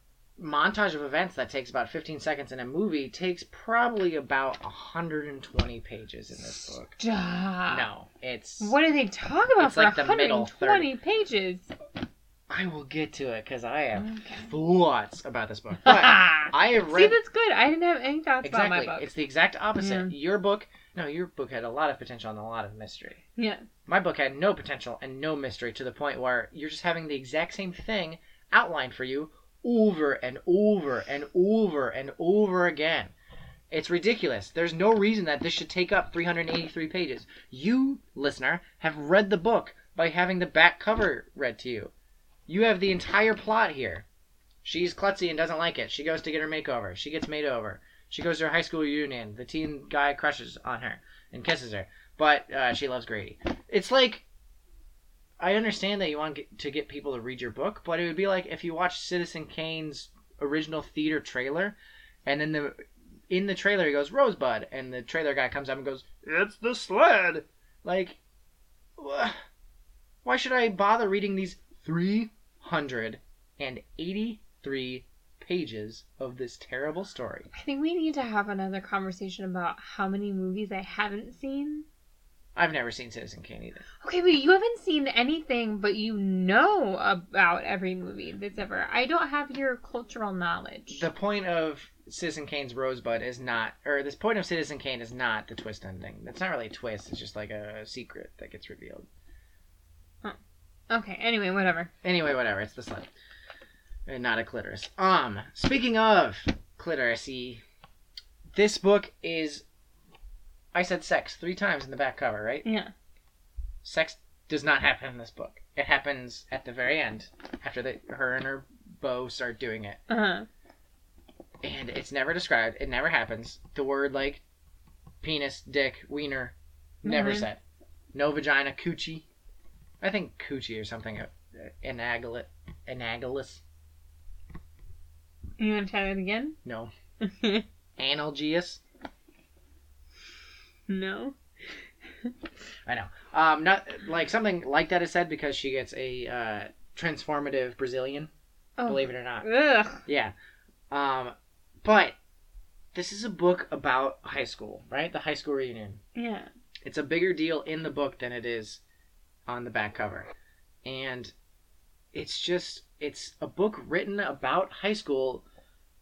montage of events that takes about 15 seconds in a movie takes probably about 120 pages in this book. Stop. No, it's. What do they talk about It's for like the middle 120 pages? I will get to it because I have Okay. thoughts about this book. But I have See, read. that's good. I didn't have any thoughts about my book. It's the exact opposite. Yeah. Your book. No, your book had a lot of potential and a lot of mystery. Yeah. My book had no potential and no mystery to the point where you're just having the exact same thing outlined for you over and over and over and over again. It's ridiculous. There's no reason that this should take up 383 pages. You, listener, have read the book by having the back cover read to you. You have the entire plot here. She's klutzy and doesn't like it. She goes to get her makeover. She gets made over. She goes to her high school reunion. The teen guy crushes on her and kisses her, but uh, she loves Grady. It's like I understand that you want to get people to read your book, but it would be like if you watched Citizen Kane's original theater trailer, and then the in the trailer he goes Rosebud, and the trailer guy comes up and goes, "It's the sled." Like, why should I bother reading these three hundred and eighty-three pages of this terrible story? I think we need to have another conversation about how many movies I haven't seen. I've never seen Citizen Kane either. Okay, but you haven't seen anything, but you know about every movie that's ever. I don't have your cultural knowledge. The point of Citizen Kane's Rosebud is not, or this point of Citizen Kane is not the twist ending. It's not really a twist. It's just like a secret that gets revealed. Okay, anyway, whatever. Anyway, whatever. It's the sled, and not a clitoris. Um, speaking of clitorisy, this book is. I said sex three times in the back cover, right? Yeah. Sex does not happen in this book. It happens at the very end, after the, her and her beau start doing it. Uh huh. and it's never described. It never happens. The word like penis, dick, wiener, never Mhm. said. No vagina, coochie. I think coochie or something. Uh, anaglet, analogous. You want to try that again? No, analgeus. no. I know. Um, not like something like that is said because she gets a uh, transformative Brazilian. Oh. Believe it or not. Ugh. Yeah. Um, but this is a book about high school, right? The high school reunion. Yeah. It's a bigger deal in the book than it is on the back cover. And it's just it's a book written about high school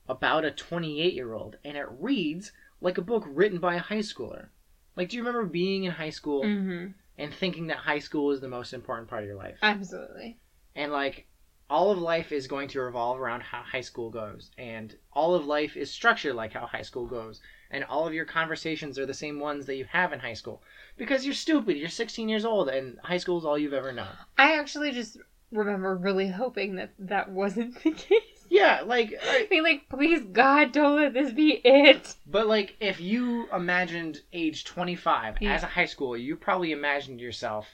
about a 28-year-old and it reads like a book written by a high schooler. Like do you remember being in high school Mm-hmm. and thinking that high school is the most important part of your life? Absolutely. And like all of life is going to revolve around how high school goes and all of life is structured like how high school goes and all of your conversations are the same ones that you have in high school because you're stupid you're 16 years old and high school is all you've ever known I actually just remember really hoping that that wasn't the case. yeah like I- mean, like, please God, don't let this be it. but like if you imagined age 25 Yeah. as a high schooler you probably imagined yourself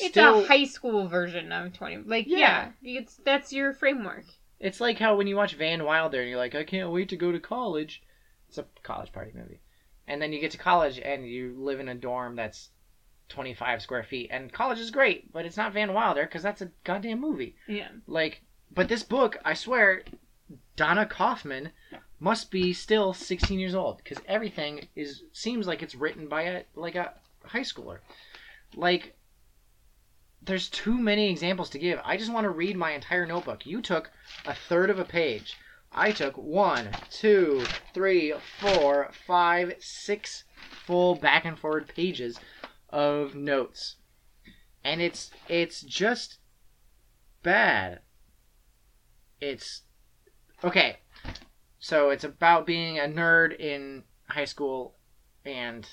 It's a high school version of twenty. Like, Yeah. yeah, it's that's your framework. It's like how when you watch Van Wilder and you're like, I can't wait to go to college. It's a college party movie. And then you get to college and you live in a dorm that's 25 square feet. And college is great, but it's not Van Wilder because that's a goddamn movie. Yeah. Like, but this book, I swear, Donna Kaufman must be still 16 years old because everything is seems like it's written by a like a high schooler. Like, there's too many examples to give. I just want to read my entire notebook. You took a third of a page. I took one, two, three, four, five, six full back and forward pages of notes. And it's it's just bad. It's okay. So it's about being a nerd in high school and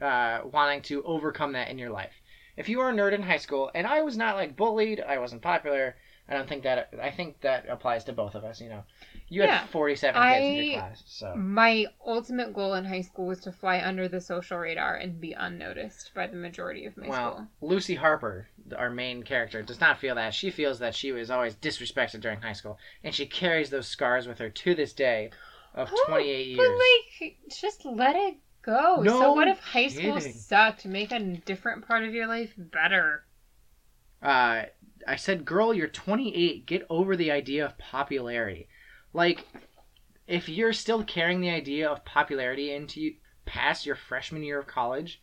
uh, wanting to overcome that in your life. If you are a nerd in high school, and I was not like bullied, I wasn't popular. I don't think that. I think that applies to both of us. You know, you Yeah. had forty-seven kids in your class, so My ultimate goal in high school was to fly under the social radar and be unnoticed by the majority of my well, school. Lucy Harper, our main character, does not feel that. She feels that she was always disrespected during high school, and she carries those scars with her to this day, of Oh, twenty-eight But years. But, like, just let it go. No so what if high school kidding. sucked? Make a different part of your life better. uh, I said, girl, you're 28. Get over the idea of popularity. Like, if you're still carrying the idea of popularity into past your freshman year of college,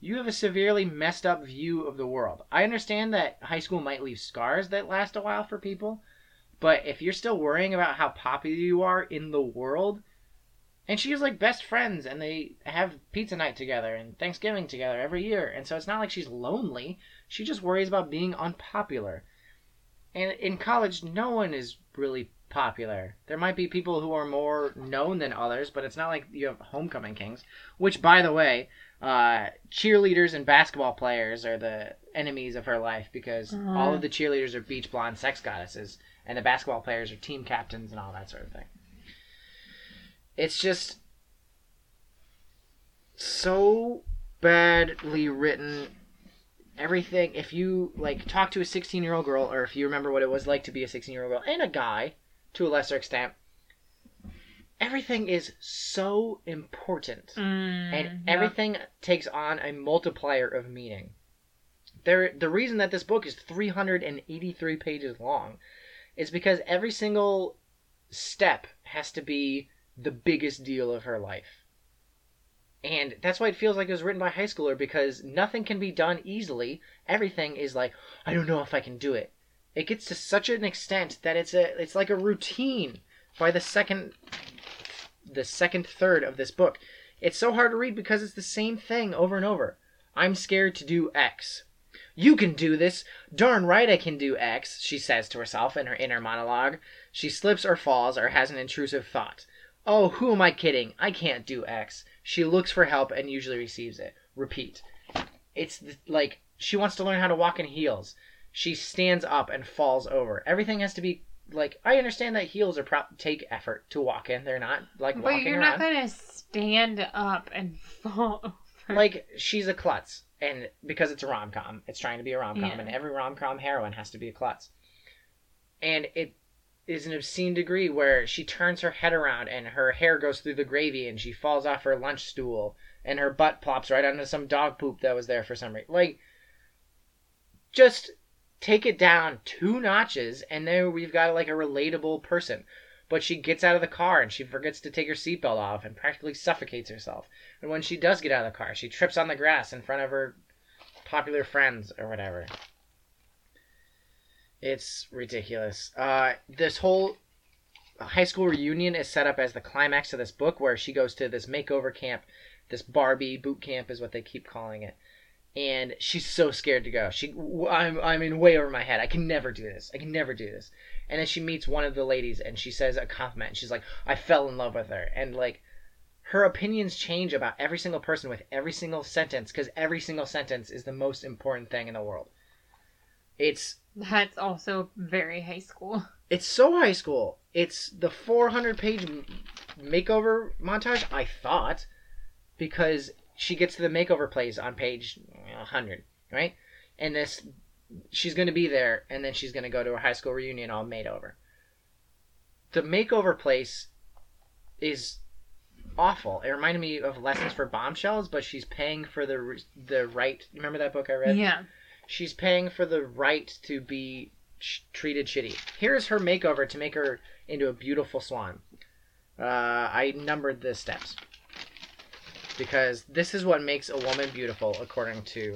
you have a severely messed up view of the world. I understand that high school might leave scars that last a while for people, but if you're still worrying about how popular you are in the world, and she is like best friends, and they have pizza night together and Thanksgiving together every year, and so it's not like she's lonely. She just worries about being unpopular. And in college, no one is really popular. There might be people who are more known than others, but it's not like you have homecoming kings. Which, by the way, uh, cheerleaders and basketball players are the enemies of her life because Uh-huh. all of the cheerleaders are beach blonde sex goddesses, and the basketball players are team captains and all that sort of thing. It's just so badly written. Everything. If you like talk to a 16 year old girl, or if you remember what it was like to be a 16 year old girl, and a guy, to a lesser extent, everything is so important Mm, and yep. everything takes on a multiplier of meaning. There, the reason that this book is 383 pages long is because every single step has to be the biggest deal of her life. And that's why it feels like it was written by a high schooler because nothing can be done easily. Everything is like, I don't know if I can do it. It gets to such an extent that it's a it's like a routine by the second the second third of this book. It's so hard to read because it's the same thing over and over. I'm scared to do X. You can do this. Darn right I can do X, she says to herself in her inner monologue. She slips or falls or has an intrusive thought. Oh, who am I kidding? I can't do X. She looks for help and usually receives it. Repeat. It's like she wants to learn how to walk in heels. She stands up and falls over. Everything has to be like I understand that heels are pro- take effort to walk in. They're not like But walking you're around not gonna stand up and fall over. like she's a klutz and because it's a rom-com it's trying to be a rom-com Yeah. and every rom-com heroine has to be a klutz and it is an obscene degree where she turns her head around and her hair goes through the gravy and she falls off her lunch stool and her butt plops right onto some dog poop that was there for some reason like just take it down two notches and then we've got like a relatable person but she gets out of the car and she forgets to take her seatbelt off and practically suffocates herself and when she does get out of the car, she trips on the grass in front of her popular friends or whatever. It's ridiculous. Uh, this whole high school reunion is set up as the climax of this book, where she goes to this makeover camp, this Barbie boot camp is what they keep calling it, and she's so scared to go. She, I'm, I'm in way over my head. I can never do this. I can never do this. And then she meets one of the ladies, and she says a compliment. And she's like, "I fell in love with her," and like her opinions change about every single person with every single sentence because every single sentence is the most important thing in the world. It's That's also very high school. it's so high school. It's the 400 page makeover montage. I thought because she gets to the makeover place on page 100, right? And this she's going to be there, and then she's going to go to a high school reunion all made over. The makeover place is awful. It reminded me of Lessons for Bombshells, but she's paying for the the right. Remember that book I read? Yeah. She's paying for the right to be sh- treated shitty. Here's her makeover to make her into a beautiful swan. Uh, I numbered the steps because this is what makes a woman beautiful according to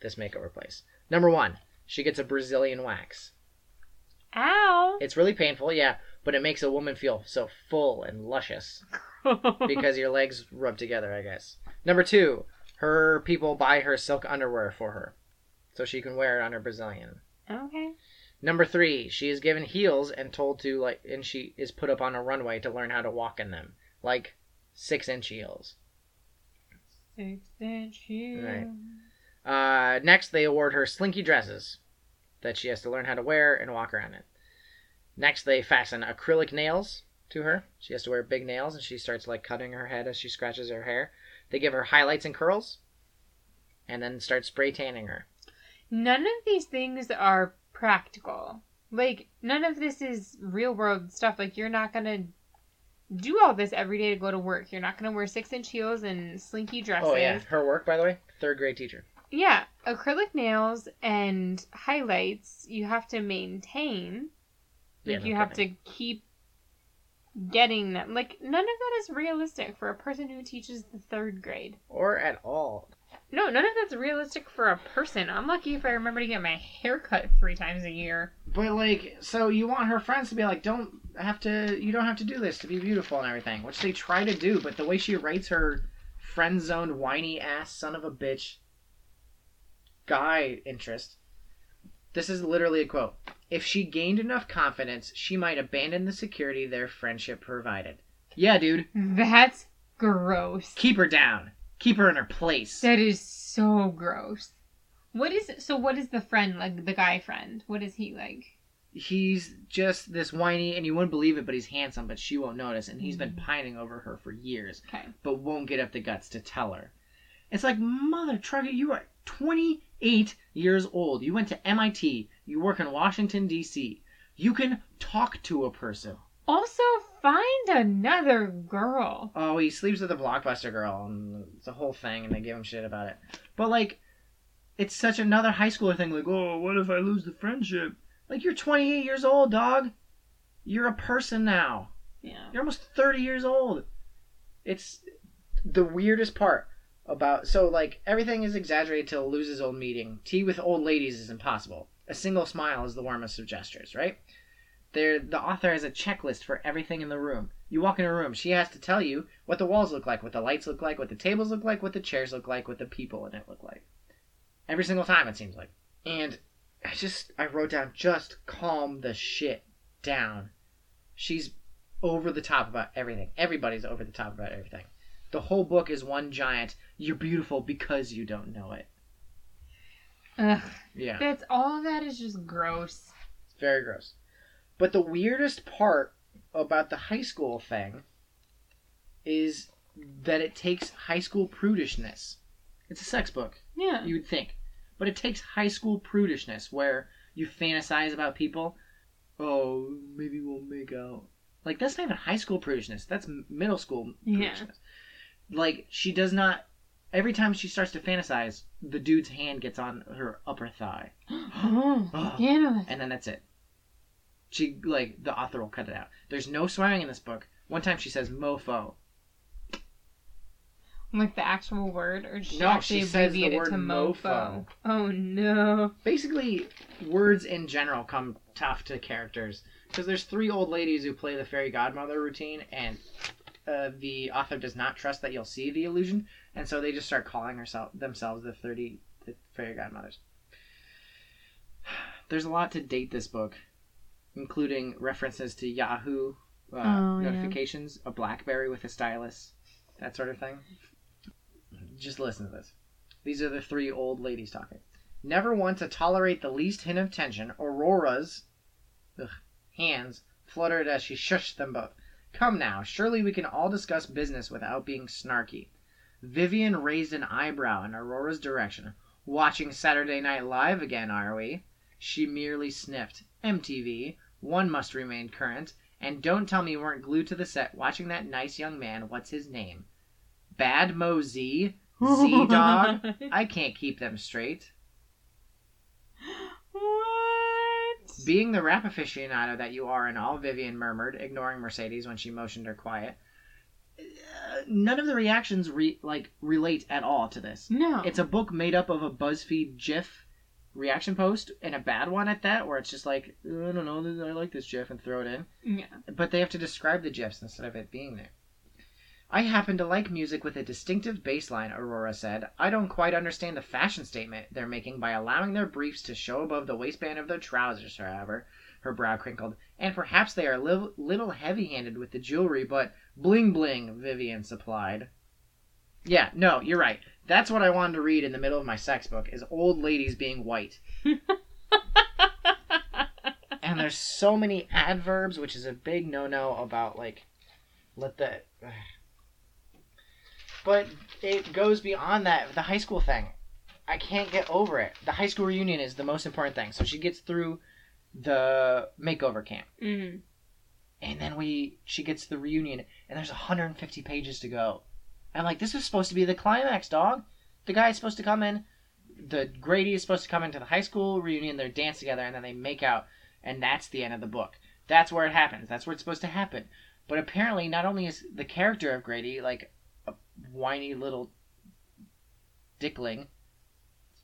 this makeover place. Number one, she gets a Brazilian wax. Ow. It's really painful, yeah, but it makes a woman feel so full and luscious because your legs rub together, I guess. Number two, her people buy her silk underwear for her so she can wear it on her Brazilian. okay. Number three, she is given heels and told to like, and she is put up on a runway to learn how to walk in them, like six inch heels. Right. Uh, next, they award her slinky dresses that she has to learn how to wear and walk around in. Next, they fasten acrylic nails to her. She has to wear big nails, and she starts like cutting her head as she scratches her hair. They give her highlights and curls, and then start spray tanning her. None of these things are practical. Like none of this is real world stuff. Like you're not gonna do all this every day to go to work. You're not gonna wear six inch heels and slinky dresses. Oh yeah, her work, by the way, third grade teacher. Yeah, acrylic nails and highlights you have to maintain. Yeah, Like no you have kidding. to keep getting them. Like none of that is realistic for a person who teaches the third grade. or at all. No, none of that's realistic for a person. I'm lucky if I remember to get my hair cut three times a year. But like, so you want her friends to be like, don't have to, you don't have to do this to be beautiful and everything, which they try to do. But the way she writes her friend zoned whiny ass son of a bitch guy interest, this is literally a quote. If she gained enough confidence, she might abandon the security their friendship provided. Yeah, dude, That's gross. keep her down. Keep her in her place. That is so gross. What is so? What is the friend like? The guy friend? What is he like? He's just this whiny, and you wouldn't believe it, but he's handsome, but she won't notice, and he's been mm-hmm. pining over her for years, Okay. but won't get up the guts to tell her. It's like, mother trucker, you are 28 years old. You went to MIT. You work in Washington, D.C. You can talk to a person. Also, find another girl. Oh, he sleeps with a blockbuster girl, and it's a whole thing, and they give him shit about it. But like, it's such another high schooler thing. Like, oh, what if I lose the friendship? Like, you're 28 years old, dog. You're a person now. Yeah. You're almost 30 years old. It's the weirdest part about. So, like, everything is exaggerated till loses old meeting. Tea with old ladies is impossible. A single smile is the warmest of gestures, right? There, the author has a checklist for everything in the room. You walk in a room, she has to tell you what the walls look like, what the lights look like, what the tables look like, what the chairs look like, what the people in it look like. Every single time, it seems like. And I just, I wrote down, just calm the shit down. She's over the top about everything. Everybody's over the top about everything. The whole book is one giant, you're beautiful because you don't know it. Ugh. Yeah. That's all that is just gross. It's very gross. But the weirdest part about the high school thing is that it takes high school prudishness. It's a sex book, Yeah. you would think. But it takes high school prudishness where you fantasize about people. Oh, maybe we'll make out. Like, that's not even high school prudishness. That's middle school prudishness. Yeah. Like, she does not. Every time she starts to fantasize, the dude's hand gets on her upper thigh. oh, scandalous. and then that's it. She like the author will cut it out. There's no swearing in this book. One time she says mofo. Like the actual word, or she No, actually she says the word to mofo? mofo. Oh no. Basically, words in general come tough to characters because there's three old ladies who play the fairy godmother routine, and uh, the author does not trust that you'll see the illusion, and so they just start calling herself themselves the thirty the fairy godmothers. There's a lot to date this book, including references to Yahoo uh, Oh, yeah. notifications, a BlackBerry with a stylus, that sort of thing. Just listen to this. These are the three old ladies talking. Never one to tolerate the least hint of tension, Aurora's ugh, hands fluttered as she shushed them both. Come now, surely we can all discuss business without being snarky. Vivian raised an eyebrow in Aurora's direction. Watching Saturday Night Live again, are we? She merely sniffed. MTV. One must remain current. And don't tell me you weren't glued to the set watching that nice young man. What's his name? Bad Mo Z Dog? I can't keep them straight. what? Being the rap aficionado that you are and all, Vivian murmured, ignoring Mercedes when she motioned her quiet. Uh, none of the reactions re- like relate at all to this. No. It's a book made up of a BuzzFeed GIF reaction post and a bad one at that, where it's just like, I don't know, I like this GIF and throw it in. yeah. But they have to describe the GIFs instead of it being there. I happen to like music with a distinctive bass line, Aurora said. I don't quite understand the fashion statement they're making by allowing their briefs to show above the waistband of their trousers, however. Her brow crinkled. And perhaps they are a little, heavy handed with the jewelry, but bling bling, Vivian supplied. Yeah, no, you're right. That's what I wanted to read in the middle of my sex book is old ladies being white. and there's so many adverbs, which is a big no-no about like let the. But it goes beyond that. The high school thing, I can't get over it. The high school reunion is the most important thing. So she gets through the makeover camp, Mm. and then we she gets to the reunion, and there's 150 pages to go. I'm like, this is supposed to be the climax, dog. The guy is supposed to come in. The Grady is supposed to come into the high school reunion. They dance together, and then they make out, and that's the end of the book. That's where it happens. That's where it's supposed to happen. But apparently, not only is the character of Grady like whiny little dickling,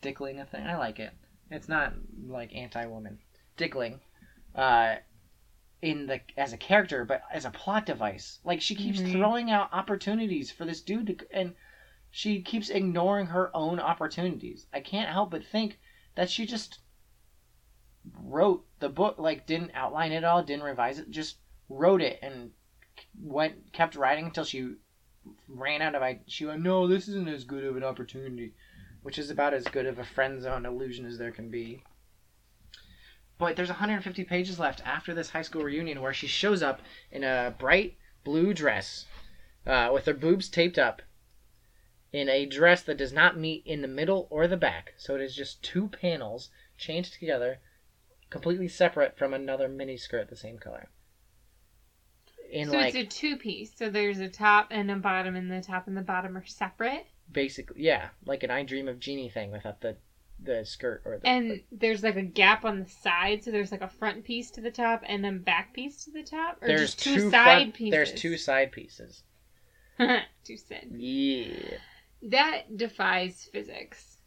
dickling a thing. I like it. It's not like anti-woman dickling, uh, in the as a character, but as a plot device. Like she keeps Mhm. throwing out opportunities for this dude to, and she keeps ignoring her own opportunities. I can't help but think that she just wrote the book, like didn't outline it all, didn't revise it, just wrote it and went kept writing until she ran out of I she went no this isn't as good of an opportunity which is about as good of a friend zone illusion as there can be But there's 150 pages left after this high school reunion where she shows up in a bright blue dress uh, with her boobs taped up in a dress that does not meet in the middle or the back. So it is just two panels chained together, completely separate from another mini skirt the same color. In so like it's a two piece. So there's a top and a bottom, and the top and the bottom are separate. basically, yeah, like an I Dream of Jeannie thing without the the skirt or the. And there's like a gap on the side, so there's like a front piece to the top and then back piece to the top, or there's just two, two side front- pieces. There's two side pieces. two side. Yeah. That defies physics.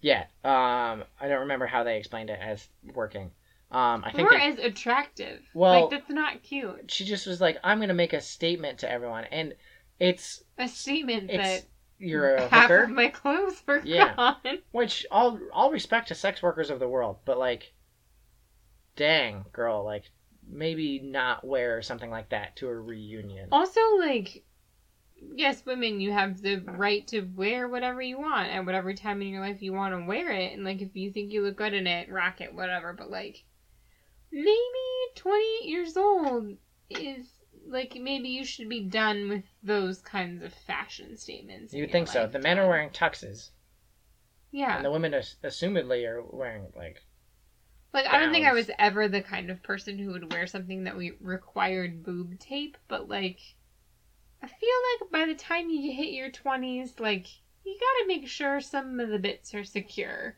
Yeah. Um, I don't remember how they explained it as working. Um, I think Or they- as attractive. Well- like that's not cute. she just was like, "I'm gonna make a statement to everyone," and it's A statement it's that you're a half hooker, of my clothes were Yeah. gone. which all all respect to sex workers of the world, but like, dang girl, like maybe not wear something like that to a reunion. Also, like, yes, women, you have the right to wear whatever you want at whatever time in your life you want to wear it. And, like, if you think you look good in it, rock it, whatever. But, like, maybe 28 years old is, like, maybe you should be done with those kinds of fashion statements. You'd your think so. The men are wearing tuxes, Yeah. and the women, are, assumedly, are wearing like Like, I don't think I was ever the kind of person who would wear something that we required boob tape, but like, I feel like by the time you hit your 20s, like, you gotta make sure some of the bits are secure.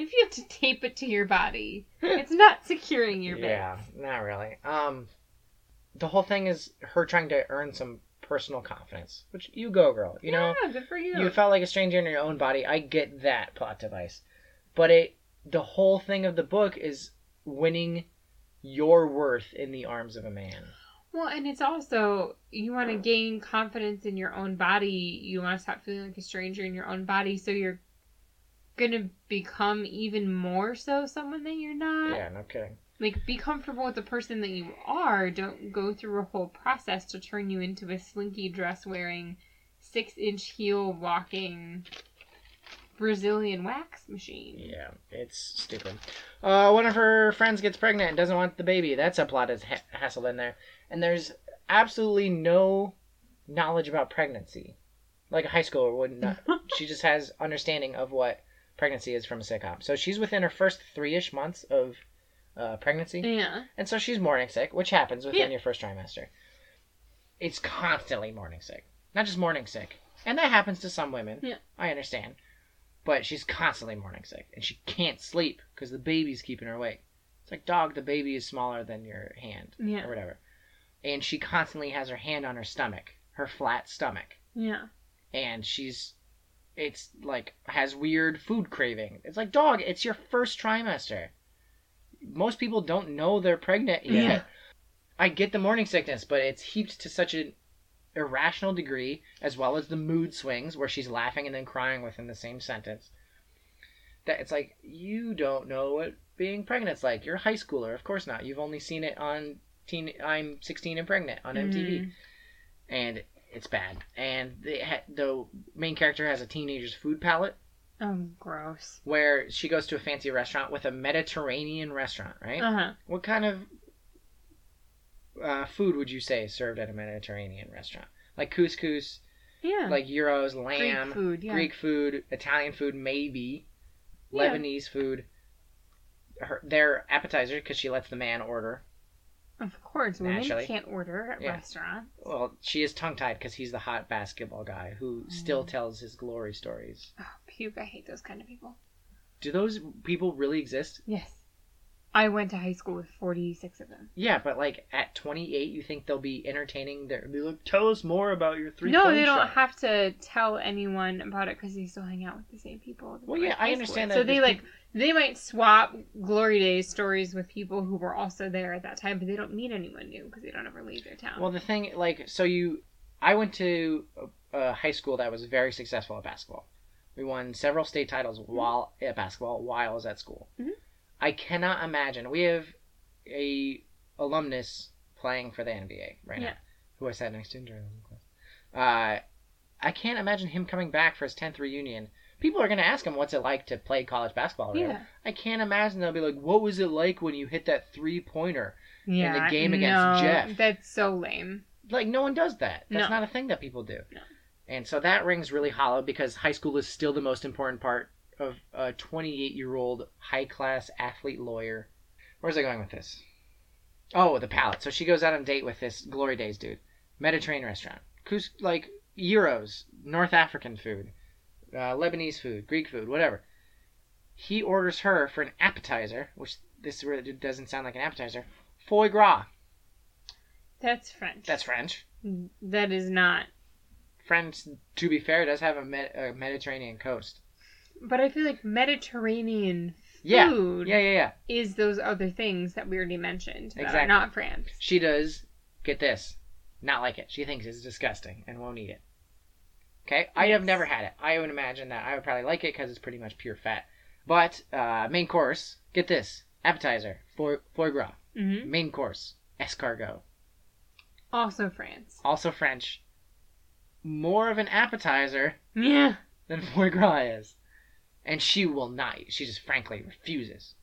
If you have to tape it to your body, it's not securing your bits. yeah, not really. Um, the whole thing is her trying to earn some personal confidence, which you go, girl. You know, Yeah, good for you. you felt like a stranger in your own body. I get that plot device, but it the whole thing of the book is winning your worth in the arms of a man. Well, and it's also you want to gain confidence in your own body. You want to stop feeling like a stranger in your own body, so you're gonna become even more so someone that you're not. Yeah, no kidding. Like, be comfortable with the person that you are. Don't go through a whole process to turn you into a slinky dress wearing, six inch heel walking Brazilian wax machine. Yeah, it's stupid. Uh, one of her friends gets pregnant and doesn't want the baby. That's a plot is ha- hassled in there, and there's absolutely no knowledge about pregnancy. Like a high schooler would not. she just has understanding of what pregnancy is from a sitcom. So she's within her first three-ish months of uh, pregnancy, Yeah. and so she's morning sick, which happens within Yeah. your first trimester. It's constantly morning sick, not just morning sick, and that happens to some women. Yeah. I understand, but she's constantly morning sick, and she can't sleep because the baby's keeping her awake. It's like dog, the baby is smaller than your hand, Yeah. or whatever, and she constantly has her hand on her stomach, her flat stomach, Yeah. and she's. It's like has weird food craving. It's like dog. It's your first trimester. Most people don't know they're pregnant yet. Yeah. I get the morning sickness, but it's heaped to such an irrational degree, as well as the mood swings where she's laughing and then crying within the same sentence. That it's like you don't know what being pregnant's like. You're a high schooler, of course not. You've only seen it on teen. I'm 16 and pregnant on MTV, Mm. and it's bad. And the ha- the main character has a teenager's food palette Oh, gross. where she goes to a fancy restaurant with a Mediterranean restaurant, right? Uh huh. What kind of uh, food would you say is served at a Mediterranean restaurant? Like couscous, Yeah. like Greek lamb, food. Yeah. Greek food, Italian food, maybe, Yeah. Lebanese food. Her, their appetizer, because she lets the man order. Of course, women Naturally. can't order at Yeah. restaurants. Well, she is tongue tied because he's the hot basketball guy who still Mm. tells his glory stories. Oh, puke! I hate those kind of people. Do those people really exist? Yes. I went to high school with 46 of them. Yeah, but like at 28, you think they'll be entertaining their. They look, tell us more about your three. no, they don't shot." have to tell anyone about it because they still hang out with the same people. Well, yeah, I understand school that. So they like they might swap glory days stories with people who were also there at that time, but they don't meet anyone new because they don't ever leave their town. Well, the thing, like, so you, I went to a, a high school that was very successful at basketball. We won several state titles while at basketball while I was at school. Mhm. I cannot imagine. We have a alumnus playing for the NBA right Yeah. now, who I sat next to during the class. Uh, I can't imagine him coming back for his tenth reunion people are gonna ask him what's it like to play college basketball. Right? Yeah. I can't imagine they'll be like, "What was it like when you hit that three pointer?" Yeah. In the game against no, Jeff. That's so lame. Like no one does that. That's No. not a thing that people do. No. And so that rings really hollow because high school is still the most important part of a 28 year old high class athlete lawyer. Where's I going with this? Oh, the palate. So she goes out on a date with this Glory Days dude, Mediterranean restaurant, Kus like Euros, North African food, uh, Lebanese food, Greek food, whatever. He orders her for an appetizer, which this really doesn't sound like an appetizer, foie gras. That's French. That's French. That is not. French, to be fair, does have a, Med- a Mediterranean coast. But I feel like Mediterranean Yeah. food Yeah, yeah, yeah. is those other things that we already mentioned that Exactly. are not France. She does, get this, not like it. She thinks it's disgusting and won't eat it. Okay? I have never had it. I would imagine that I would probably like it because it's pretty much pure fat. But, uh, main course, get this. Appetizer, foie, foie gras. hmm Main course, escargot. Also France. Also French. More of an appetizer Yeah. than foie gras is. And she will not. She just frankly refuses.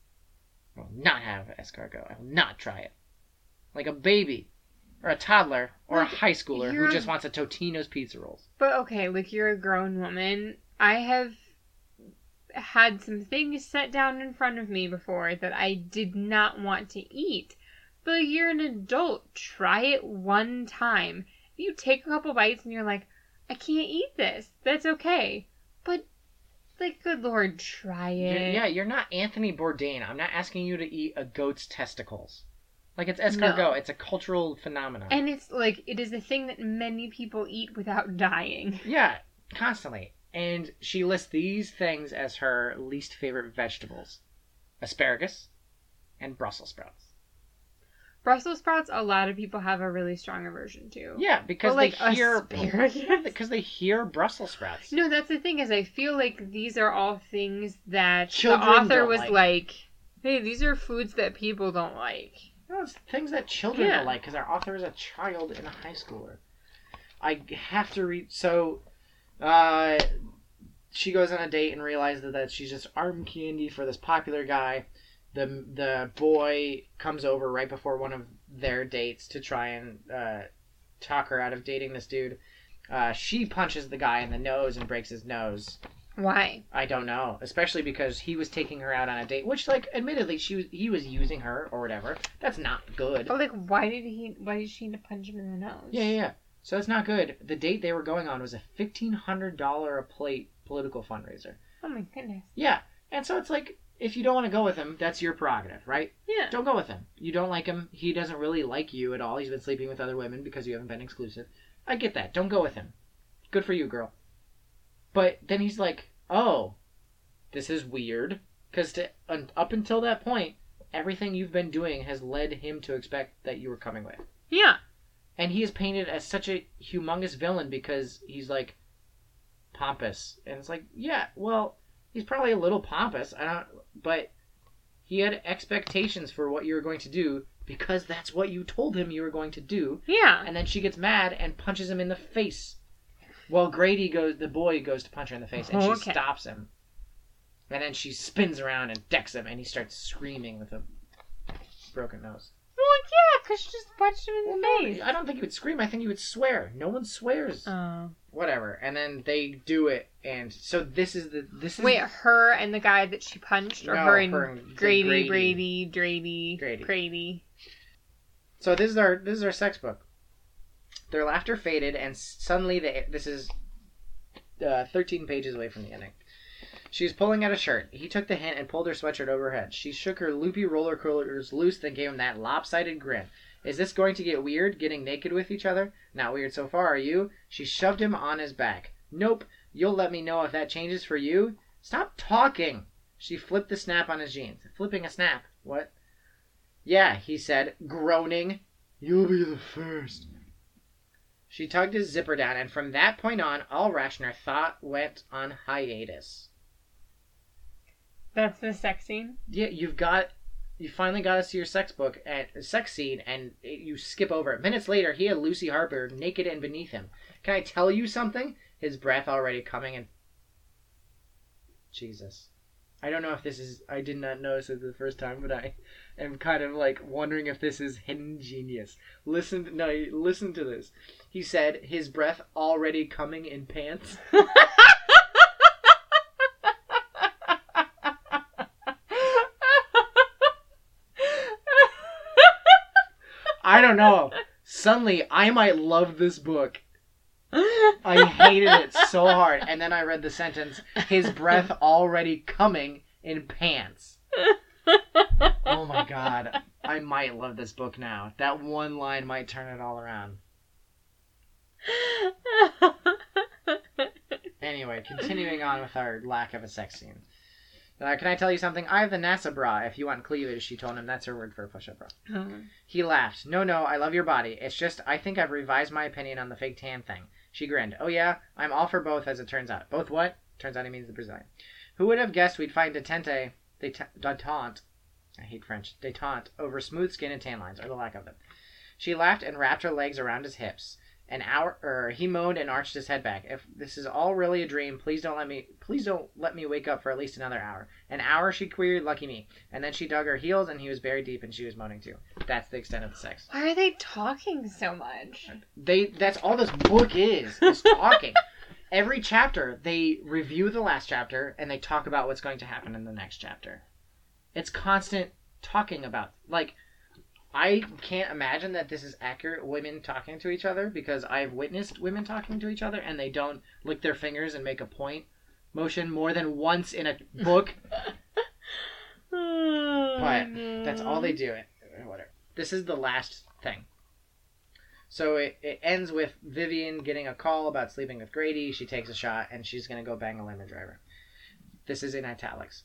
I will not have escargot. I will not try it. Like a baby, or a toddler, or Like, a high schooler who just wants a Totino's pizza rolls. But okay, like you're a grown woman. I have had some things set down in front of me before that I did not want to eat. But you're an adult. Try it one time. You take a couple bites and you're like, I can't eat this, that's okay. But, like, good lord, try You're- it. yeah, you're not Anthony Bourdain. I'm not asking you to eat a goat's testicles. Like it's escargot. No. It's a cultural phenomenon. And it's like, it is a thing that many people eat without dying. yeah, constantly. And she lists these things as her least favorite vegetables: asparagus and Brussels sprouts. Brussels sprouts, a lot of people have a really strong aversion to. Yeah, because But, like, they hear because they hear Brussels sprouts. No, that's the thing is I feel like these are all things that Children the author was like. like. hey, these are foods that people don't like. No, it's things that children Yeah. will like because our author is a child and a high schooler. I have to read. So, uh, she goes on a date and realizes that she's just arm candy for this popular guy. The the boy comes over right before one of their dates to try and uh, talk her out of dating this dude. Uh, she punches the guy in the nose and breaks his nose. Why? I don't know, especially because he was taking her out on a date, which, like, admittedly, she was he was using her or whatever. That's not good. But like, why did he? Why did she need to punch him in the nose? Yeah, yeah, yeah. So it's not good. The date they were going on was a fifteen hundred dollar a plate political fundraiser. Oh my goodness. Yeah, and so it's like if you don't want to go with him, that's your prerogative, right? Yeah. Don't go with him. You don't like him. He doesn't really like you at all. He's been sleeping with other women because you haven't been exclusive. I get that. Don't go with him. Good for you, girl. But then he's like, "Oh, this is weird," because un, up until that point, everything you've been doing has led him to expect that you were coming with. Yeah. and he is painted as such a humongous villain because he's like pompous and it's like yeah well he's probably a little pompous i don't but he had expectations for what you were going to do because that's what you told him you were going to do Yeah. and then she gets mad and punches him in the face well grady goes the boy goes to punch her in the face and she oh, Okay. stops him and then she spins around and decks him and he starts screaming with a broken nose Well, yeah, because she just punched him in the face. I don't think he would scream. I think he would swear. No one swears. Oh. Whatever. And then they do it, and so this is the this is Wait, her and the guy that she punched, or No, her and her and Grady, Grady. Brady, Grady, Grady. Grady. So this is our this is our sex book. Their laughter faded, and suddenly they this is uh, thirteen pages away from the ending. She was pulling at a shirt. He took the hint and pulled her sweatshirt over her head. She shook her loopy roller curlers loose, then gave him that lopsided grin. Is this going to get weird, getting naked with each other? Not weird so far, are you? She shoved him on his back. Nope. You'll let me know if that changes for you. Stop talking. She flipped the snap on his jeans. Flipping a snap. What? Yeah, he said, groaning. You'll be the first. She tugged his zipper down, and from that point on, all rational thought went on hiatus. That's the sex scene. Yeah, you've got, you finally got us to your sex book and sex scene, and it, you skip over it. Minutes later, he had Lucy Harper naked and beneath him. Can I tell you something? His breath already coming and Jesus. I don't know if this is. I did not notice it the first time, but I am kind of like wondering if this is hidden genius. Listen, no, listen to this. He said his breath already coming in pants. I don't know. Suddenly, I might love this book. I hated it so hard. And then I read the sentence, his breath already coming in pants. Oh my god. I might love this book now. That one line might turn it all around. Anyway, continuing on with our lack of a sex scene. Uh, can I tell you something? I have the NASA bra. If you want cleavage, she told him. That's her word for a push-up bra. He laughed. No, no, I love your body. It's just I think I've revised my opinion on the fake tan thing. She grinned. Oh yeah, I'm all for both, as it turns out. Both what? Turns out he means the Brazilian. Who would have guessed we'd find detente, detente, I hate French, detente over smooth skin and tan lines, or the lack of them. She laughed and wrapped her legs around his hips. An hour, er, he moaned and arched his head back. If this is all really a dream, please don't let me, please don't let me wake up for at least another hour. An hour, she queried. Lucky me. And then she dug her heels, and he was buried deep, and she was moaning too. That's the extent of the sex. Why are they talking so much? They, that's all this book is, is talking. Every chapter, they review the last chapter, and they talk about what's going to happen in the next chapter. It's constant talking about, like, I can't imagine that this is accurate women talking to each other because I've witnessed women talking to each other and they don't lick their fingers and make a point motion more than once in a book. but oh, that's all they do. Eh, whatever. This is the last thing. So it, it ends with Vivian getting a call about sleeping with Grady. She takes a shot and she's going to go bang a limo driver. This is in italics.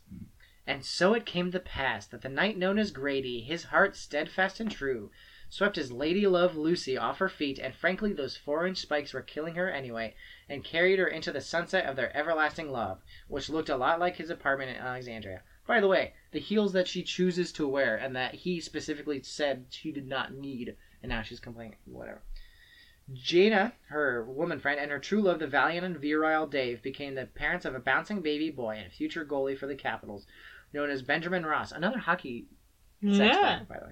And so it came to pass that the knight known as Grady, his heart steadfast and true, swept his lady love Lucy off her feet, and frankly those four inch spikes were killing her anyway, and carried her into the sunset of their everlasting love, which looked a lot like his apartment in Alexandria. By the way, the heels that she chooses to wear, and that he specifically said she did not need, and now she's complaining, whatever. Jaina, her woman friend, and her true love, the valiant and virile Dave, became the parents of a bouncing baby boy and future goalie for the Capitals, known as Benjamin Ross, another hockey sex Yeah. fan, by the way,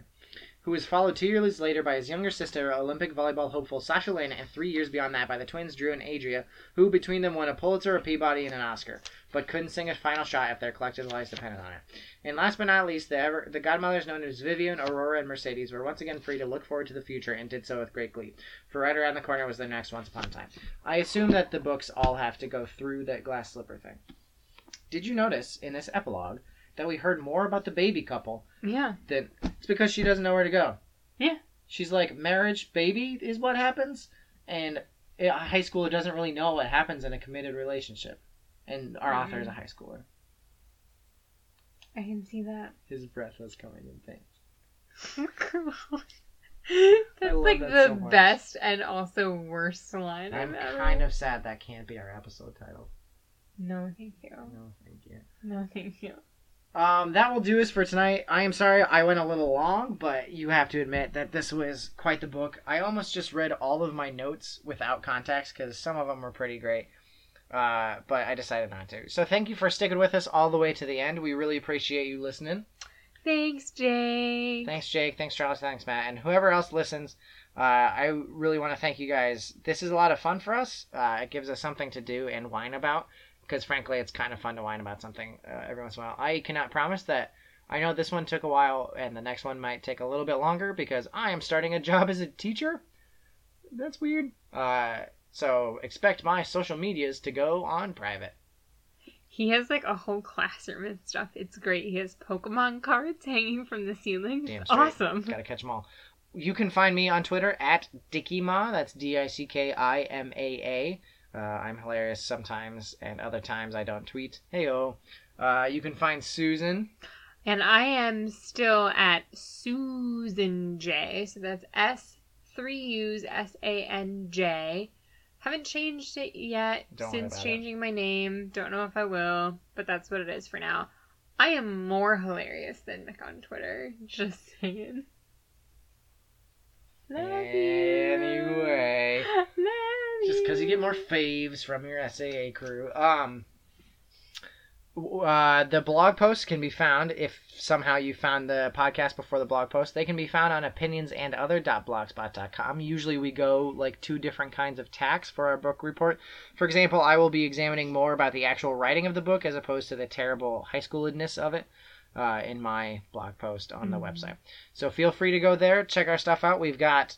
who was followed two years later by his younger sister, Olympic volleyball hopeful Sasha Lane, and three years beyond that by the twins Drew and Adria, who between them won a Pulitzer, a Peabody, and an Oscar, but couldn't sing a final shot if their collective lives depended on it. And last but not least, the, ever, the godmothers known as Vivian, Aurora, and Mercedes were once again free to look forward to the future and did so with great glee. For right around the corner was their next Once Upon a Time. I assume that the books all have to go through that glass slipper thing. Did you notice in this epilogue that we heard more about the baby couple Yeah. than it's because she doesn't know where to go. Yeah. She's like marriage, baby is what happens, and a high schooler doesn't really know what happens in a committed relationship. And our author is a mm-hmm. high schooler. I can see that. His breath was coming in things. That's like that the so best and also worst line. I'm ever- kind of sad that can't be our episode title. No, thank you. No, thank you. No, thank you. Um, that will do us for tonight. I am sorry I went a little long, but you have to admit that this was quite the book. I almost just read all of my notes without context because some of them were pretty great. Uh, but I decided not to. So thank you for sticking with us all the way to the end. We really appreciate you listening. Thanks, Jake. Thanks, Jake. Thanks, Charles. Thanks, Matt. And whoever else listens, uh, I really want to thank you guys. This is a lot of fun for us. Uh, it gives us something to do and whine about because, frankly, it's kind of fun to whine about something uh, every once in a while. I cannot promise that. I know this one took a while and the next one might take a little bit longer because I am starting a job as a teacher. That's weird. Uh, so expect my social medias to go on private. He has like a whole classroom and stuff. It's great. He has Pokemon cards hanging from the ceiling. Damn straight. awesome. Gotta catch them all. You can find me on Twitter at Dickima. That's D I C K I M A A. Uh, I'm hilarious sometimes, and other times I don't tweet. Heyo. Uh, you can find Susan. And I am still at Susan J. So that's S three U's S A N J. Haven't changed it yet Don't since about it. changing my name. Don't know if I will, but that's what it is for now. I am more hilarious than Mick on Twitter. Just saying. Love you. Anyway, Love just because you get more faves from your SAA crew. Um, uh, the blog posts can be found if somehow you found the podcast before the blog post. They can be found on opinionsandother.blogspot.com. Usually we go like two different kinds of tacks for our book report. For example, I will be examining more about the actual writing of the book as opposed to the terrible high schooledness of it. Uh, in my blog post on the Mhm. website. So feel free to go there, check our stuff out. We've got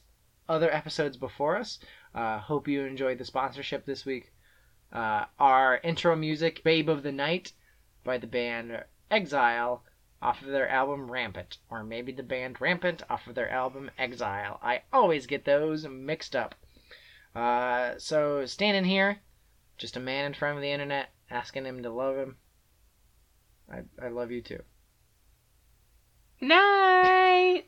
other episodes before us. Uh, hope you enjoyed the sponsorship this week. Uh, our intro music, Babe of the Night, by the band Exile, off of their album Rampant. Or maybe the band Rampant off of their album Exile. I always get those mixed up. Uh, so, standing here, just a man in front of the internet, asking him to love him. I, I love you too. Night.